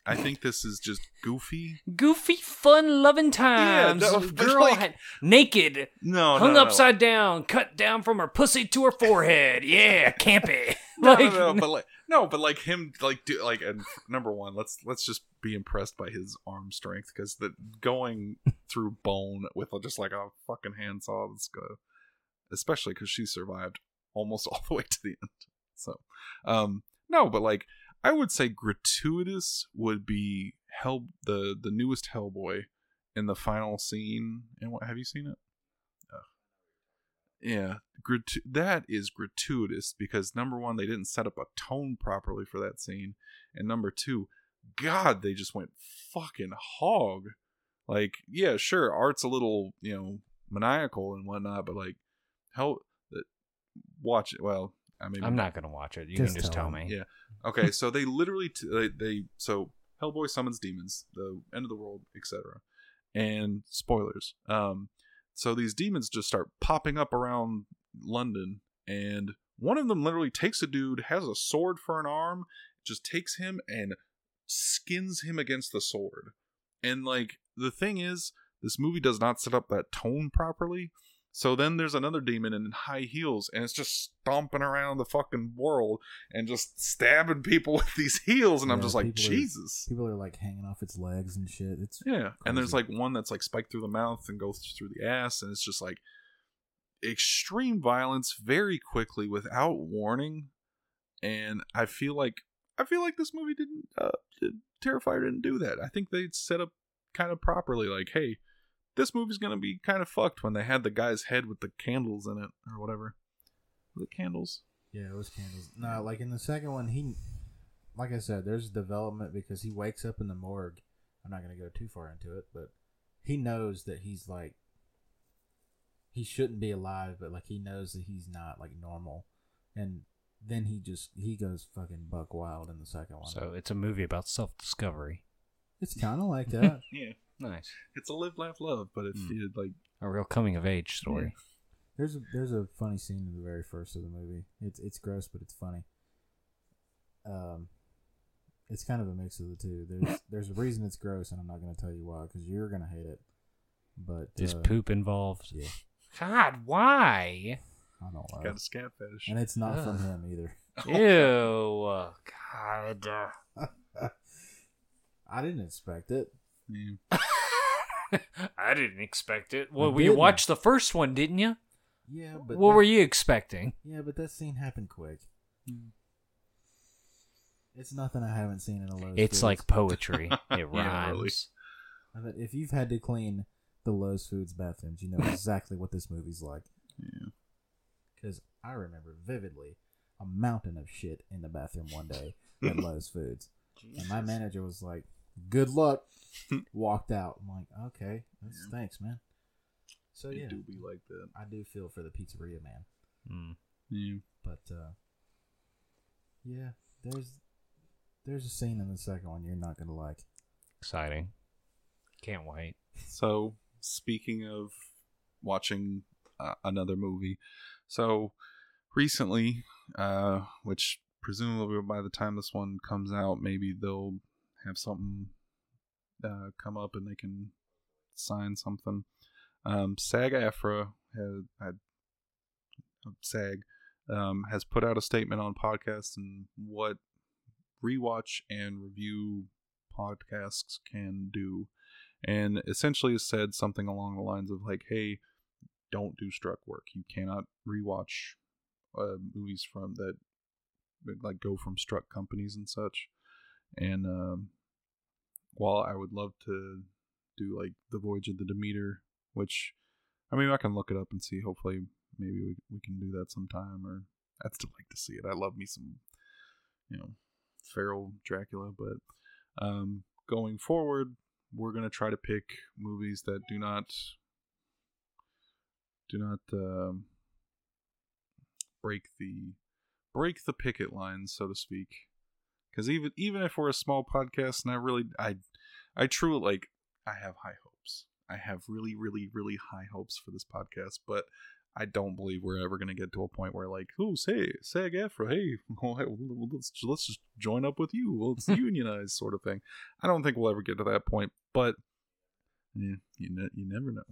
Speaker 1: I think this is just goofy.
Speaker 2: Goofy, fun, loving times.
Speaker 1: no, but
Speaker 2: Girl
Speaker 1: like-
Speaker 2: had, naked,
Speaker 1: No,
Speaker 2: hung
Speaker 1: no, no,
Speaker 2: upside down, cut down from her pussy to her forehead. Yeah, campy.
Speaker 1: No,
Speaker 2: like,
Speaker 1: no, no, but like no, but like him, like do like and number one. Let's let's just be impressed by his arm strength because the going through bone with just like a fucking handsaw that's good, especially because she survived almost all the way to the end. So, um, no, but like I would say gratuitous would be Hell the the newest Hellboy in the final scene. And what have you seen it? Yeah, gratu- that is gratuitous because number one, they didn't set up a tone properly for that scene, and number two, God, they just went fucking hog. Like, yeah, sure, art's a little you know maniacal and whatnot, but like, hell, watch it. Well, I mean,
Speaker 2: I'm not gonna watch it. You
Speaker 3: Just
Speaker 2: can just
Speaker 3: tell
Speaker 2: tell
Speaker 3: him.
Speaker 2: me.
Speaker 1: Yeah. Okay, so they literally t- they, they so Hellboy summons demons, the end of the world, etc. And spoilers. Um, so these demons just start popping up around London, and one of them literally takes a dude, has a sword for an arm, just takes him and skins him against the sword. And like the thing is, this movie does not set up that tone properly. So then there's another demon in high heels, and it's just stomping around the fucking world and just stabbing people with these heels, and I'm just like,
Speaker 3: people are-
Speaker 1: Jesus.
Speaker 3: People are like hanging off its legs and shit. It's
Speaker 1: Yeah, and there's like one that's like spiked through the mouth and goes through the ass, and it's just like extreme violence very quickly without warning. And I feel like I feel like this movie didn't uh, Terrifier didn't do that. I think they set up kind of properly, like, hey, this movie's gonna be kind of fucked when they had the guy's head with the candles in it or whatever. The candles.
Speaker 3: Yeah, it was candles. No, like in the second one, he, like I said, there's development because he wakes up in the morgue. I'm not gonna go too far into it, but he knows that he's like, he shouldn't be alive, but like he knows that he's not like normal, and then he just he goes fucking buck wild in the second one.
Speaker 2: So it's a movie about self discovery.
Speaker 3: it's kind of like that.
Speaker 1: Yeah,
Speaker 2: Nice.
Speaker 1: it's a live, laugh, love, but
Speaker 2: it's
Speaker 1: feels like
Speaker 2: A real coming of age story.
Speaker 3: There's a there's a funny scene in the very first of the movie. It's it's gross, but it's funny. Um, it's kind of a mix of the two. There's there's a reason it's gross, and I'm not going to tell you why because you're going to hate it. But
Speaker 2: Is
Speaker 3: uh,
Speaker 2: poop involved?
Speaker 3: Yeah,
Speaker 2: God, why?
Speaker 3: I don't know.
Speaker 1: got a scat fetish.
Speaker 3: And it's not from
Speaker 2: Ugh.
Speaker 3: him either.
Speaker 2: Ew. God.
Speaker 3: I didn't expect it.
Speaker 1: Yeah.
Speaker 2: I didn't expect it. Well, you
Speaker 3: didn't.
Speaker 2: watched the first one, didn't you?
Speaker 3: Yeah, but
Speaker 2: what
Speaker 3: that-
Speaker 2: were you expecting?
Speaker 3: Yeah, but that scene happened quick. It's nothing I haven't seen in a Lowe's.
Speaker 2: It's
Speaker 3: Foods.
Speaker 2: like poetry. It rhymes.
Speaker 1: Yeah, really.
Speaker 3: I bet if you've had to clean the Lowe's Foods bathrooms, you know exactly what this movie's like.
Speaker 1: Yeah.
Speaker 3: Because I remember vividly a mountain of shit in the bathroom one day at Lowe's Foods. And my manager was like, good luck. Walked out. I'm like, okay, that's,
Speaker 1: Yeah.
Speaker 3: thanks, man. So,
Speaker 1: It
Speaker 3: yeah,
Speaker 1: do be like that.
Speaker 3: I do feel for the pizzeria man.
Speaker 2: Mm.
Speaker 1: Yeah.
Speaker 3: But, uh, yeah, there's there's a scene in the second one you're not going to like.
Speaker 2: Exciting. Can't wait.
Speaker 1: So, speaking of watching uh, another movie, so recently, uh, which presumably by the time this one comes out, maybe they'll have something uh, come up and they can sign something. Um, SAG AFTRA had, had SAG um, has put out a statement on podcasts and what rewatch and review podcasts can do. And essentially said something along the lines of like hey don't do struck work. You cannot rewatch uh, movies from that, like go from struck companies and such and um while i would love to do like the voyage of the demeter which i mean i can look it up and see hopefully maybe we, we can do that sometime or i'd still like to see it i love me some you know feral dracula but um going forward we're gonna try to pick movies that do not do not um, break the break the picket lines, so to speak. Because even even if we're a small podcast, and I really I I truly like I have high hopes. I have really really really high hopes for this podcast, but I don't believe we're ever gonna get to a point where like, oh, say SAG AFTRA, hey, well, let's let's just join up with you. Well, let's unionize, sort of thing. I don't think we'll ever get to that point, but yeah, you ne- you never know.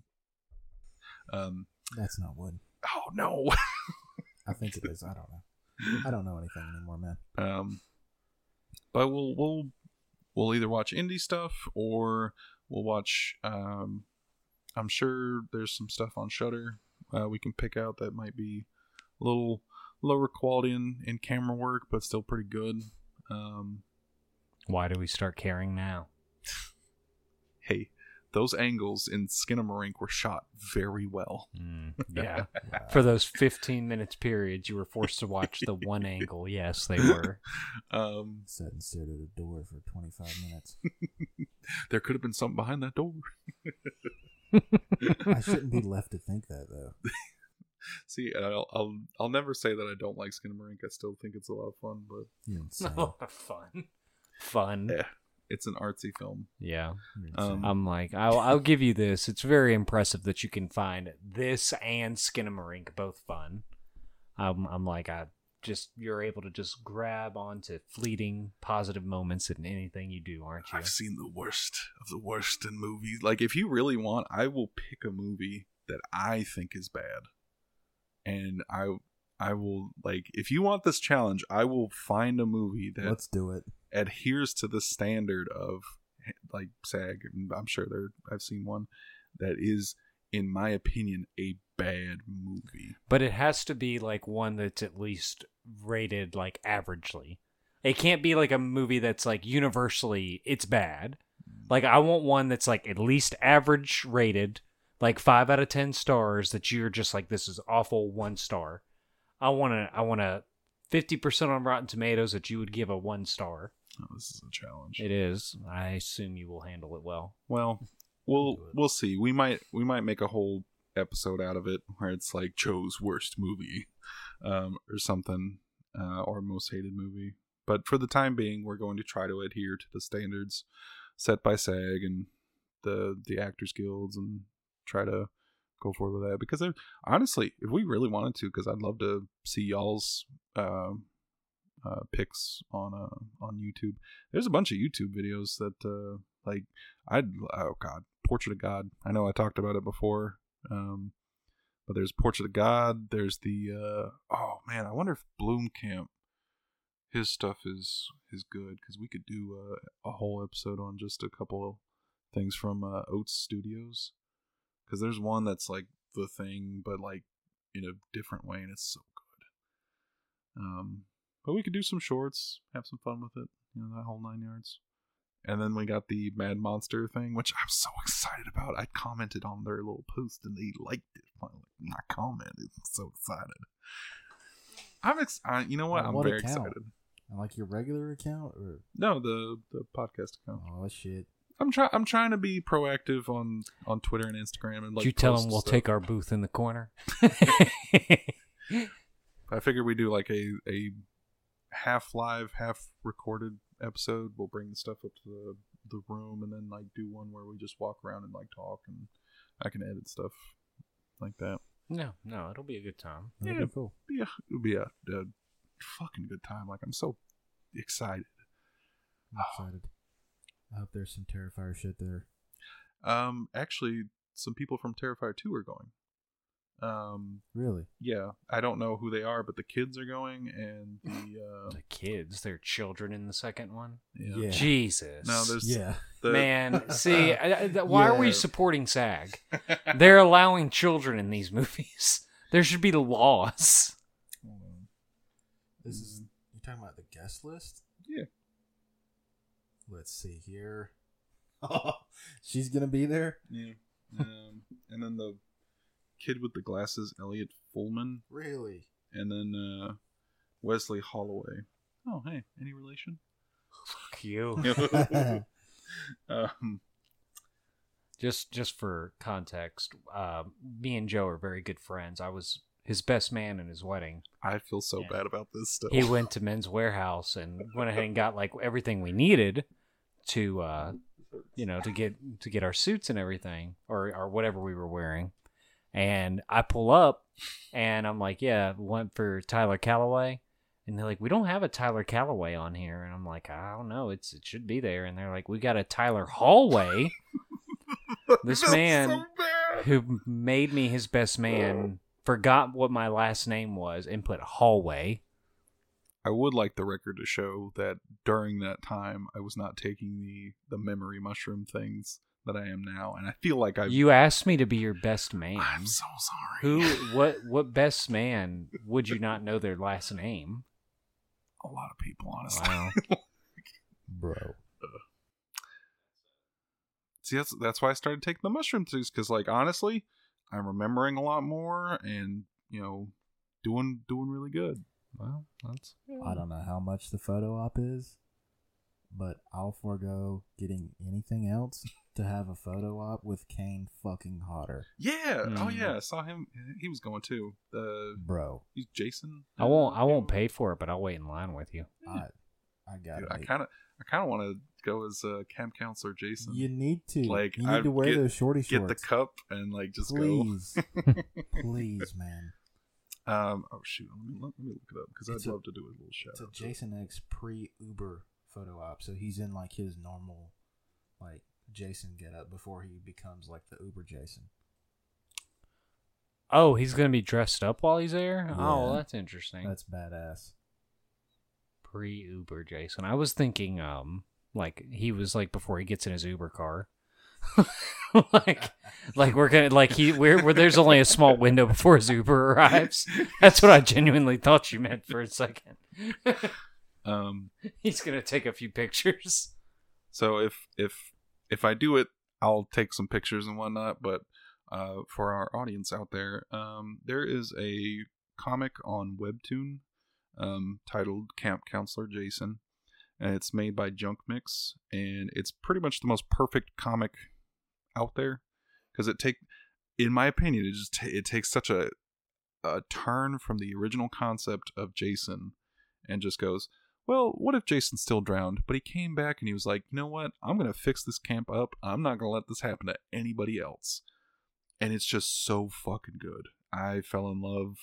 Speaker 1: Um.
Speaker 3: That's not wood.
Speaker 1: Oh no.
Speaker 3: I think it is. I don't know. I don't know anything anymore, man.
Speaker 1: um. But we'll we'll we'll either watch indie stuff or we'll watch. Um, I'm sure there's some stuff on Shudder uh, we can pick out that might be a little lower quality in, in camera work, but still pretty good. Um,
Speaker 2: Why do we start caring now?
Speaker 1: hey, those angles in Skinamarink were shot very well.
Speaker 2: Mm, yeah. For those 15 minutes periods, you were forced to watch the one angle. Yes, they were.
Speaker 1: Um,
Speaker 3: Sat and stared at a door for 25 minutes.
Speaker 1: there could have been something behind that door.
Speaker 3: I shouldn't be left to think that though.
Speaker 1: See, I'll, I'll I'll never say that I don't like Skinamarink. I still think it's a lot of fun, but
Speaker 3: yeah, it's a lot of
Speaker 2: fun. Fun.
Speaker 1: yeah, it's an artsy film.
Speaker 2: Yeah.
Speaker 1: Um,
Speaker 2: I'm like, I'll, I'll give you this. It's very impressive that you can find this and Skinamarink both fun. I'm, I'm like, I just, you're able to just grab onto fleeting positive moments in anything you do, aren't you?
Speaker 1: I've seen the worst of the worst in movies. Like, if you really want, I will pick a movie that I think is bad, and I I will like if you want this challenge, I will find a movie that
Speaker 3: Let's do it.
Speaker 1: Adheres to the standard of like SAG. I'm sure there I've seen one that is, in my opinion, a bad movie.
Speaker 2: But it has to be like one that's at least rated like averagely. It can't be like a movie that's like universally it's bad. Mm. Like I want one that's like at least average rated, like 5 out of 10 stars that you're just like this is awful 1 star. I want to I want a 50% on Rotten Tomatoes that you would give a 1 star.
Speaker 1: Oh, this is a challenge.
Speaker 2: It is. I assume you will handle it well.
Speaker 1: Well, we'll we'll see. We might we might make a whole episode out of it where it's like Joe's worst movie, um, or something, uh, or most hated movie. But for the time being, we're going to try to adhere to the standards set by SAG and the the Actors Guilds and try to go forward with that. Because honestly, if we really wanted to, because I'd love to see y'all's um uh, picks on uh, on YouTube. There's a bunch of YouTube videos that uh, like I'd oh god, Portrait of God. I know I talked about it before. Um, but there's Portrait of God. There's the uh, oh man, I wonder if Blomkamp his stuff is is good because we could do uh, a whole episode on just a couple things from uh, Oats Studios because there's one that's like the thing, but like in a different way, and it's so good. Um, but we could do some shorts, have some fun with it, you know, that whole nine yards. And then we got the Mad Monster thing, which I'm so excited about. I commented on their little post and they liked it. Finally, my comment is so excited. I'm ex- I, you know what?
Speaker 3: On
Speaker 1: I'm
Speaker 3: what
Speaker 1: very
Speaker 3: account?
Speaker 1: excited.
Speaker 3: On, like your regular account or
Speaker 1: No, the the podcast account.
Speaker 3: oh shit.
Speaker 1: I'm trying. I'm trying to be proactive on on Twitter and Instagram and like.
Speaker 2: Did you tell
Speaker 1: post
Speaker 2: them we'll
Speaker 1: stuff.
Speaker 2: take our booth in the corner?
Speaker 1: I figure we do like a a half live, half recorded episode. We'll bring the stuff up to the the room and then like do one where we just walk around and like talk and I can edit stuff like that.
Speaker 2: no, no, it'll be a good time.
Speaker 3: That'd
Speaker 1: Yeah.
Speaker 3: be cool.
Speaker 1: Be a, it'll be a, a fucking good time. Like I'm so excited.
Speaker 3: I'm excited. I hope there's some Terrifier shit there.
Speaker 1: Um, actually, some people from Terrifier Two are going. Um,
Speaker 3: Really?
Speaker 1: yeah, I don't know who they are, but the kids are going, and the uh,
Speaker 2: The kids, they're children in the second one.
Speaker 1: yeah.
Speaker 3: Yeah.
Speaker 2: Jesus.
Speaker 1: No, there's
Speaker 3: Yeah.
Speaker 1: the,
Speaker 2: Man, see, I, I, why are we supporting SAG? They're allowing children in these movies. There should be laws.
Speaker 1: Hold on.
Speaker 3: This is you talking about the guest list?
Speaker 1: Yeah.
Speaker 3: Let's see here. Oh, She's gonna be there?
Speaker 1: Yeah. Um, and then the kid with the glasses, Elliot Fullam,
Speaker 3: Really?
Speaker 1: and then uh, Wesley Holloway. Oh, hey, any relation?
Speaker 2: Fuck you.
Speaker 1: um,
Speaker 2: just just for context, uh, me and Joe are very good friends. I was his best man in his wedding.
Speaker 1: I feel so
Speaker 2: Yeah.
Speaker 1: bad about this stuff.
Speaker 2: He went to Men's Wearhouse and went ahead and got like everything we needed to uh, you know to get to get our suits and everything or or whatever we were wearing. And I pull up and I'm like, yeah, one for Tyler Calloway. And they're like, we don't have a Tyler Calloway on here. And I'm like, I don't know. It's it should be there. And they're like, we got a Tyler Hallway this
Speaker 1: That's
Speaker 2: man-
Speaker 1: so
Speaker 2: who made me his best man. Forgot what my last name was and put hallway.
Speaker 1: I would like the record to show that during that time I was not taking the the memory mushroom things that I am now, and I feel like I.
Speaker 2: You asked me to be your best man.
Speaker 1: I'm so sorry.
Speaker 2: Who? What? What best man would you not know their last name?
Speaker 1: A lot of people, honestly.
Speaker 2: Wow.
Speaker 3: bro.
Speaker 1: Uh, see, that's that's why I started taking the mushroom things because, like, honestly, I'm remembering a lot more, and you know, doing doing really good.
Speaker 2: Well, that's.
Speaker 3: I don't know how much the photo op is, but I'll forego getting anything else to have a photo op with Kane fucking Hodder,
Speaker 1: Yeah. Oh
Speaker 2: Mm.
Speaker 1: yeah, I saw him. He was going too. The
Speaker 3: bro.
Speaker 1: he's Jason.
Speaker 2: I won't. I won't pay for it, but I'll wait in line with you.
Speaker 3: I, I got it.
Speaker 1: I kind of, I kind of want to go as uh, camp counselor Jason.
Speaker 3: You need to.
Speaker 1: Like,
Speaker 3: you need
Speaker 1: I'd
Speaker 3: to wear
Speaker 1: get-
Speaker 3: those shorty
Speaker 1: Get the cup and like just
Speaker 3: please, please, man.
Speaker 1: Um. Oh shoot. Let me let, let me look it up because I'd
Speaker 3: a-
Speaker 1: love to do a little shout
Speaker 3: It's a
Speaker 1: out. to it.
Speaker 3: Jason X pre Uber photo op, so he's in like his normal, like Jason get up before he becomes like the Uber Jason.
Speaker 2: Oh, he's gonna be dressed up while he's there. Oh,
Speaker 3: Yeah.
Speaker 2: that's interesting.
Speaker 3: That's badass.
Speaker 2: Pre Uber Jason. I was thinking, um, like he was like before he gets in his Uber car. like, like we're gonna like he where where there's only a small window before his Uber arrives. That's what I genuinely thought you meant for a second.
Speaker 1: Um.
Speaker 2: He's gonna take a few pictures.
Speaker 1: So if if if I do it, I'll take some pictures and whatnot. But uh, for our audience out there, um, there is a comic on Webtoon um, titled Camp Counselor Jason, and it's made by Junk Mix, and it's pretty much the most perfect comic out there because it take, in my opinion, it just ta- it takes such a a turn from the original concept of Jason, and just goes, well, what if Jason still drowned, but he came back and he was like, you know what? I'm going to fix this camp up. I'm not going to let this happen to anybody else. And it's just so fucking good. I fell in love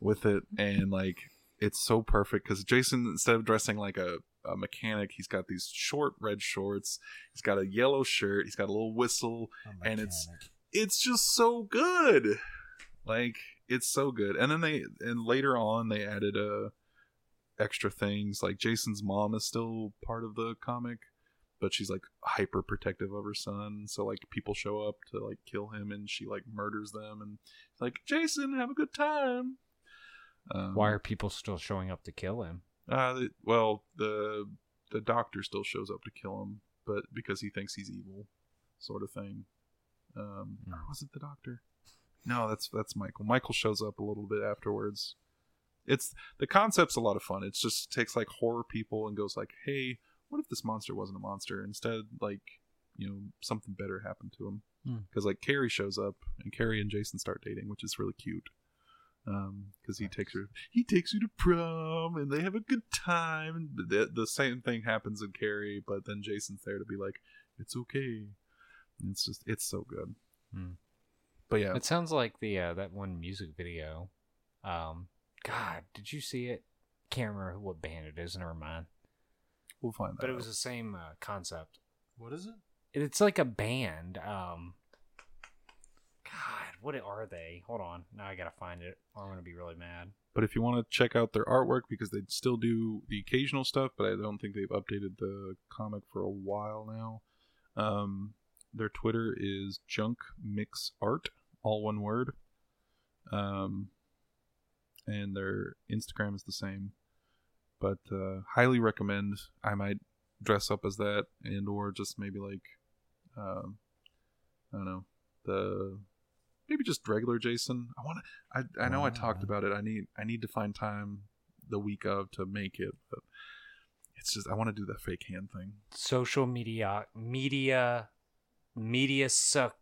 Speaker 1: with it and like it's so perfect because Jason, instead of dressing like a, a mechanic, he's got these short red shorts. He's got a yellow shirt. He's got a little whistle.
Speaker 3: A
Speaker 1: And it's- It's just so good. Like it's so good. And then they and later on they added uh extra things like Jason's mom is still part of the comic, but she's like hyper protective of her son. So like people show up to like kill him and she like murders them and like Jason, have a good time. Um,
Speaker 2: Why are people still showing up to kill him?
Speaker 1: uh, the- well, the the doctor still shows up to kill him, but because he thinks he's evil, sort of thing. Um,
Speaker 2: Hmm.
Speaker 1: or was it the doctor? No, that's that's Michael. Michael shows up a little bit afterwards. It's the concept's a lot of fun. It just takes like horror people and goes like, "Hey, what if this monster wasn't a monster? Instead, like, you know, something better happened to him."
Speaker 2: Hmm.
Speaker 1: Because like Carrie shows up and Carrie and Jason start dating, which is really cute. Um, because he takes her, he takes her to prom, and they have a good time. The, the same thing happens in Carrie, but then Jason's there to be like, "It's okay." And it's just, it's so good.
Speaker 2: Hmm.
Speaker 1: But yeah,
Speaker 2: It sounds like the uh, that one music video. Um, God, did you see it? Can't remember what band it is. Never mind.
Speaker 1: we'll find that.
Speaker 2: But it was
Speaker 1: out.
Speaker 2: the same uh, concept.
Speaker 3: What is it?
Speaker 2: It's like a band. Um, God, what are they? Hold on. Now I gotta find it, or I'm gonna be really mad.
Speaker 1: But if you want to check out their artwork, because they still do the occasional stuff, but I don't think they've updated the comic for a while now. Um, their Twitter is Junk Mix Art, all one word. Um, and their Instagram is the same. But uh, highly recommend. I might dress up as that, and or just maybe like, um, I don't know, the maybe just regular Jason. I want to. I I know I talked about it. I need I need to find time the week of to make it, but it's just I want to do that fake hand thing.
Speaker 2: Social media, media, media suck.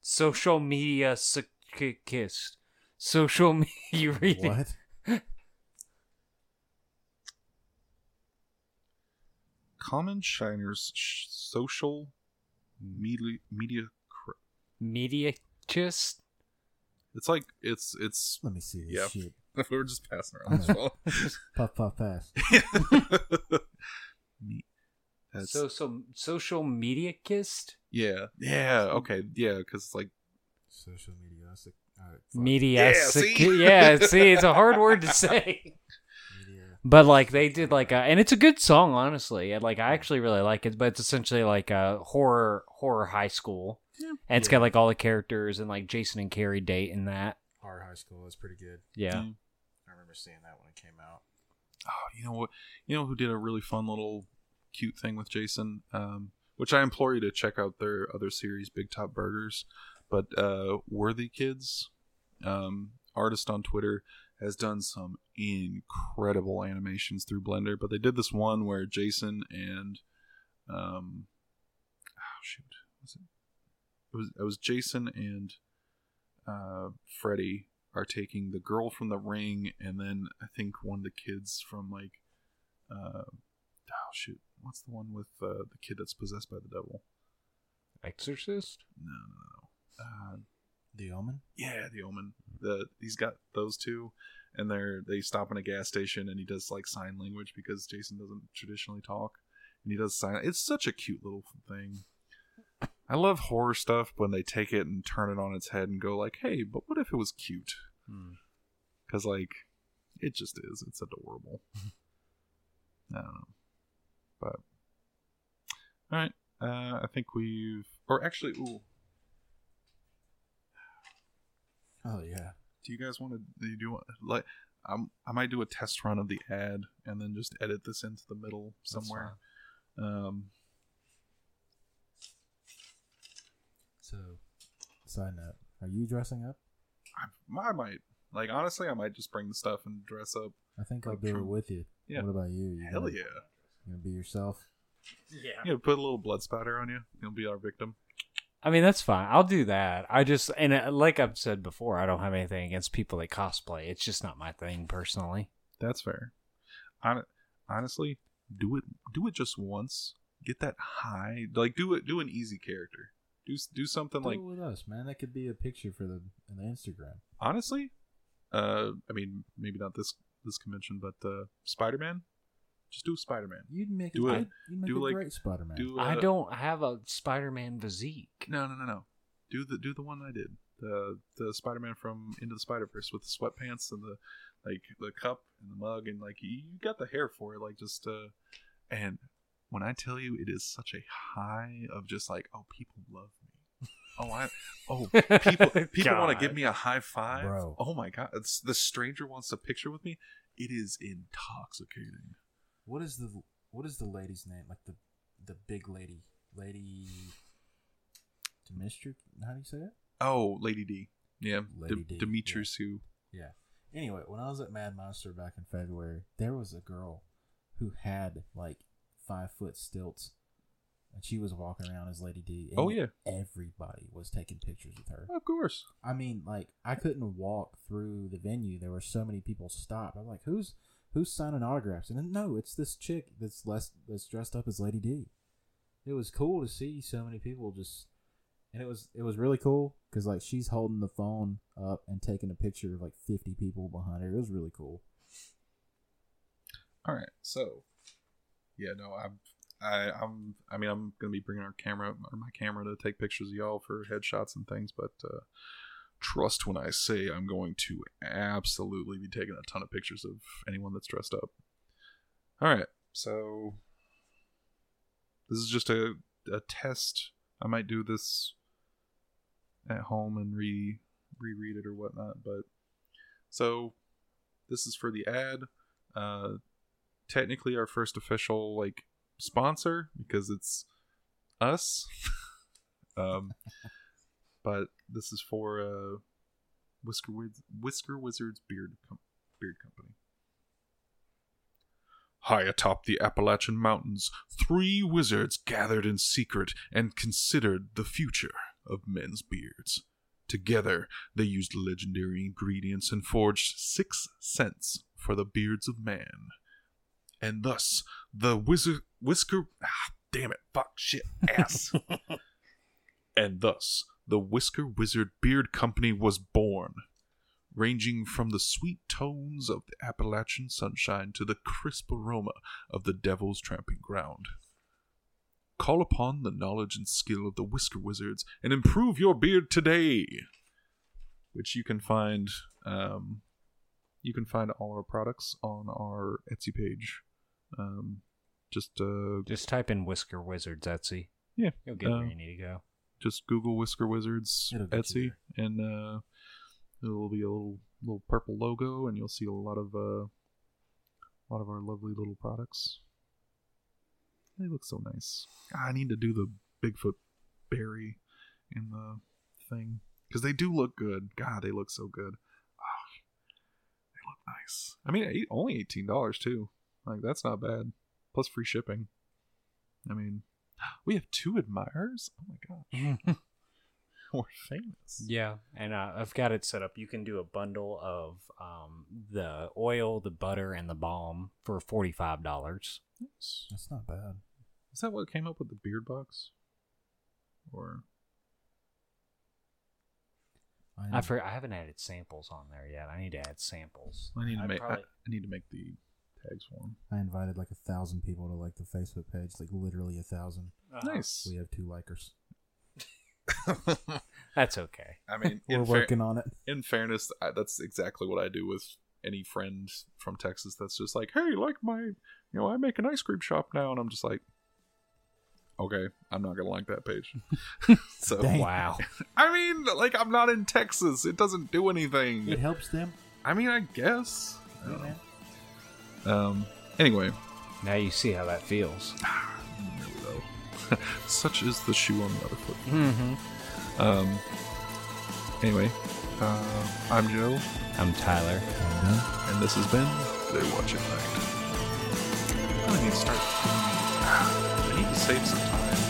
Speaker 2: Social media suckist. Social media. You read?
Speaker 3: What?
Speaker 1: Common Shiners sh- social media media. Cr-
Speaker 2: Media just.
Speaker 1: it's like it's it's.
Speaker 3: Let me see this
Speaker 1: Yeah.
Speaker 3: shit.
Speaker 1: We're just passing around this phone.
Speaker 3: Puff, puff, pass.
Speaker 1: That's,
Speaker 2: So so social media kissed.
Speaker 1: yeah, yeah, okay, yeah, because it's like
Speaker 3: Social media. That's a, all right, fuck.
Speaker 2: Media.
Speaker 1: Yeah, see?
Speaker 2: yeah. See, it's a hard word to say. But like they did like a, and it's a good song, honestly. And like I actually really like it. But it's essentially like a horror horror high school,
Speaker 1: Yeah.
Speaker 2: and it's got like all the characters and like Jason and Carrie date in that.
Speaker 3: Horror High School is pretty good.
Speaker 2: Yeah,
Speaker 1: Mm.
Speaker 3: I remember seeing that when it came out.
Speaker 1: Oh, you know what? You know who did a really fun little cute thing with Jason? Um, which I implore you to check out their other series, Big Top Burgers. But uh, Worthikids, um, artist on Twitter, has done some incredible animations through Blender. But they did this one where Jason and um, oh shoot, was it? It was it was Jason and uh, Freddy are taking the girl from the ring, and then I think one of the kids from like, uh, oh shoot, what's the one with uh, the kid that's possessed by the devil?
Speaker 2: Exorcist.
Speaker 1: No, no, no. Uh,
Speaker 3: The Omen.
Speaker 1: yeah, the Omen. The he's got those two, and they're they stop in a gas station, and he does like sign language because Jason doesn't traditionally talk, and he does sign. It's such a cute little thing. I love horror stuff when they take it and turn it on its head and go like, "Hey, but what if it was cute?"
Speaker 2: Hmm.
Speaker 1: Because like, it just is. It's adorable. I don't know, but all right. Uh, I think we've, or actually, ooh,
Speaker 3: Oh yeah.
Speaker 1: do you guys want to do you do like I'm, I might do a test run of the ad and then just edit this into the middle somewhere. Um,
Speaker 3: So, side note: Are you dressing up?
Speaker 1: I, I might like honestly, I might just bring the stuff and dress up.
Speaker 3: I think I'll
Speaker 1: Like
Speaker 3: do it with you.
Speaker 1: Yeah.
Speaker 3: What about you? you
Speaker 1: Hell
Speaker 3: gonna,
Speaker 1: yeah!
Speaker 3: You gonna be yourself?
Speaker 2: Yeah.
Speaker 1: Yeah, put a little blood spatter on you. You'll be our victim.
Speaker 2: I mean, that's fine. I'll do that. I just and uh, like I've said before, I don't have anything against people that cosplay. It's just not my thing personally.
Speaker 1: That's fair. Hon- honestly, do it. Do it just once. Get that high. Like do it. Do an easy character. Do do something
Speaker 3: Do
Speaker 1: like
Speaker 3: it with us, man. That could be a picture for the in the Instagram.
Speaker 1: honestly. Uh, I mean, maybe not this this convention, but uh, Spider Man. Just do Spider Man.
Speaker 3: You'd make
Speaker 1: Do
Speaker 3: a,
Speaker 1: a-
Speaker 3: you'd make
Speaker 1: do
Speaker 3: a
Speaker 1: like-
Speaker 3: great Spider-Man.
Speaker 1: Do
Speaker 2: I
Speaker 1: uh,
Speaker 2: don't have a Spider-Man physique.
Speaker 1: No, no, no, no. Do the do the one I did. The the Spider Man from Into the Spider Verse with the sweatpants and the like the cup and the mug and like you you got the hair for it. Like just uh, and when I tell you, it is such a high of just like oh people love me. Oh I oh people people want to give me a high five.
Speaker 3: Bro.
Speaker 1: Oh my god, it's, the stranger wants a picture with me. It is intoxicating.
Speaker 3: What is the what is the lady's name? Like the the big lady, Lady Dimitri. How do you say it?
Speaker 1: Oh, Lady D. Yeah,
Speaker 3: Lady
Speaker 1: D-
Speaker 3: D,
Speaker 1: Dimitrescu.
Speaker 3: Yeah. Anyway, when I was at Mad Monster back in February, there was a girl who had like five foot stilts, and she was walking around as Lady D. and
Speaker 1: Oh yeah,
Speaker 3: everybody was taking pictures with her.
Speaker 1: of course.
Speaker 3: I mean, like I couldn't walk through the venue. There were so many people stopped. I'm like, who's who's signing autographs? And then, no, it's this chick that's less that's dressed up as Lady D. It was cool to see so many people just, and it was it was really cool because like she's holding the phone up and taking a picture of like 50 people behind her. It was really cool.
Speaker 1: All right, so yeah, no, I'm, I, I'm, I mean, I'm gonna be bringing our camera or my camera to take pictures of y'all for headshots and things, but uh, trust when I say I'm going to absolutely be taking a ton of pictures of anyone that's dressed up. All right, so this is just a a test. I might do this at home and re reread it or whatnot, but so this is for the ad. Uh, technically our first official like sponsor because it's us. um, but this is for uh, Whisker Wiz- Whisker Wizards Beard Com- Beard Company. High atop the Appalachian Mountains, three wizards gathered in secret and considered the future of men's beards. Together, they used legendary ingredients and forged six scents for the beards of man and thus the wizard whisker ah, damn it fuck shit ass and thus the whisker wizard beard company was born ranging from the sweet tones of the appalachian sunshine to the crisp aroma of the devil's tramping ground call upon the knowledge and skill of the whisker wizards and improve your beard today which you can find um, you can find all our products on our Etsy page. Um, just uh,
Speaker 2: Just type in Whisker Wizards Etsy.
Speaker 1: Yeah,
Speaker 2: You'll get
Speaker 1: uh,
Speaker 2: where you need to go.
Speaker 1: Just Google Whisker Wizards
Speaker 3: It'll
Speaker 1: Etsy, and uh, it'll be a little little purple logo, and you'll see a lot of uh, a lot of our lovely little products. They look so nice. I need to do the Bigfoot berry in the thing because they do look good. God, they look so good. Ah, they look nice. I mean, only eighteen dollars too. Like that's not bad. Plus free shipping. I mean, we have two admirers. Oh my gosh. We're famous.
Speaker 2: Yeah, and uh, I've got it set up. You can do a bundle of um, the oil, the butter, and the balm for forty five dollars.
Speaker 1: Nice.
Speaker 3: That's not bad.
Speaker 1: Is that what came up with the beard box? Or
Speaker 2: I for, I haven't added samples on there yet. I need to add samples.
Speaker 1: I need to
Speaker 2: I'd
Speaker 1: make I, I need to make the tags for them.
Speaker 3: I invited like a thousand people to like the Facebook page, like literally a thousand.
Speaker 2: Uh-huh.
Speaker 1: Nice.
Speaker 3: We have two likers.
Speaker 2: That's okay.
Speaker 1: I mean,
Speaker 3: We're
Speaker 1: in, fair-
Speaker 3: working on it.
Speaker 1: in fairness, I, that's exactly what I do with any friend from Texas. That's just like, hey, like my, you know, I make an ice cream shop now, and I'm just like, okay, I'm not gonna like that page. so
Speaker 3: Dang.
Speaker 2: Wow.
Speaker 1: I mean, like, I'm not in Texas. It doesn't do anything.
Speaker 3: It helps them.
Speaker 1: I mean, I guess. I
Speaker 3: Yeah,
Speaker 1: don't
Speaker 3: man.
Speaker 1: know. Um. Anyway,
Speaker 2: now you see how that feels.
Speaker 1: there. Such is the shoe on the other foot.
Speaker 2: Mm-hmm.
Speaker 1: Um. Anyway, uh, I'm Joe,
Speaker 2: I'm Tyler.
Speaker 3: I'm done.
Speaker 1: and this has been They Watch at Night. I need to start. I need to save some time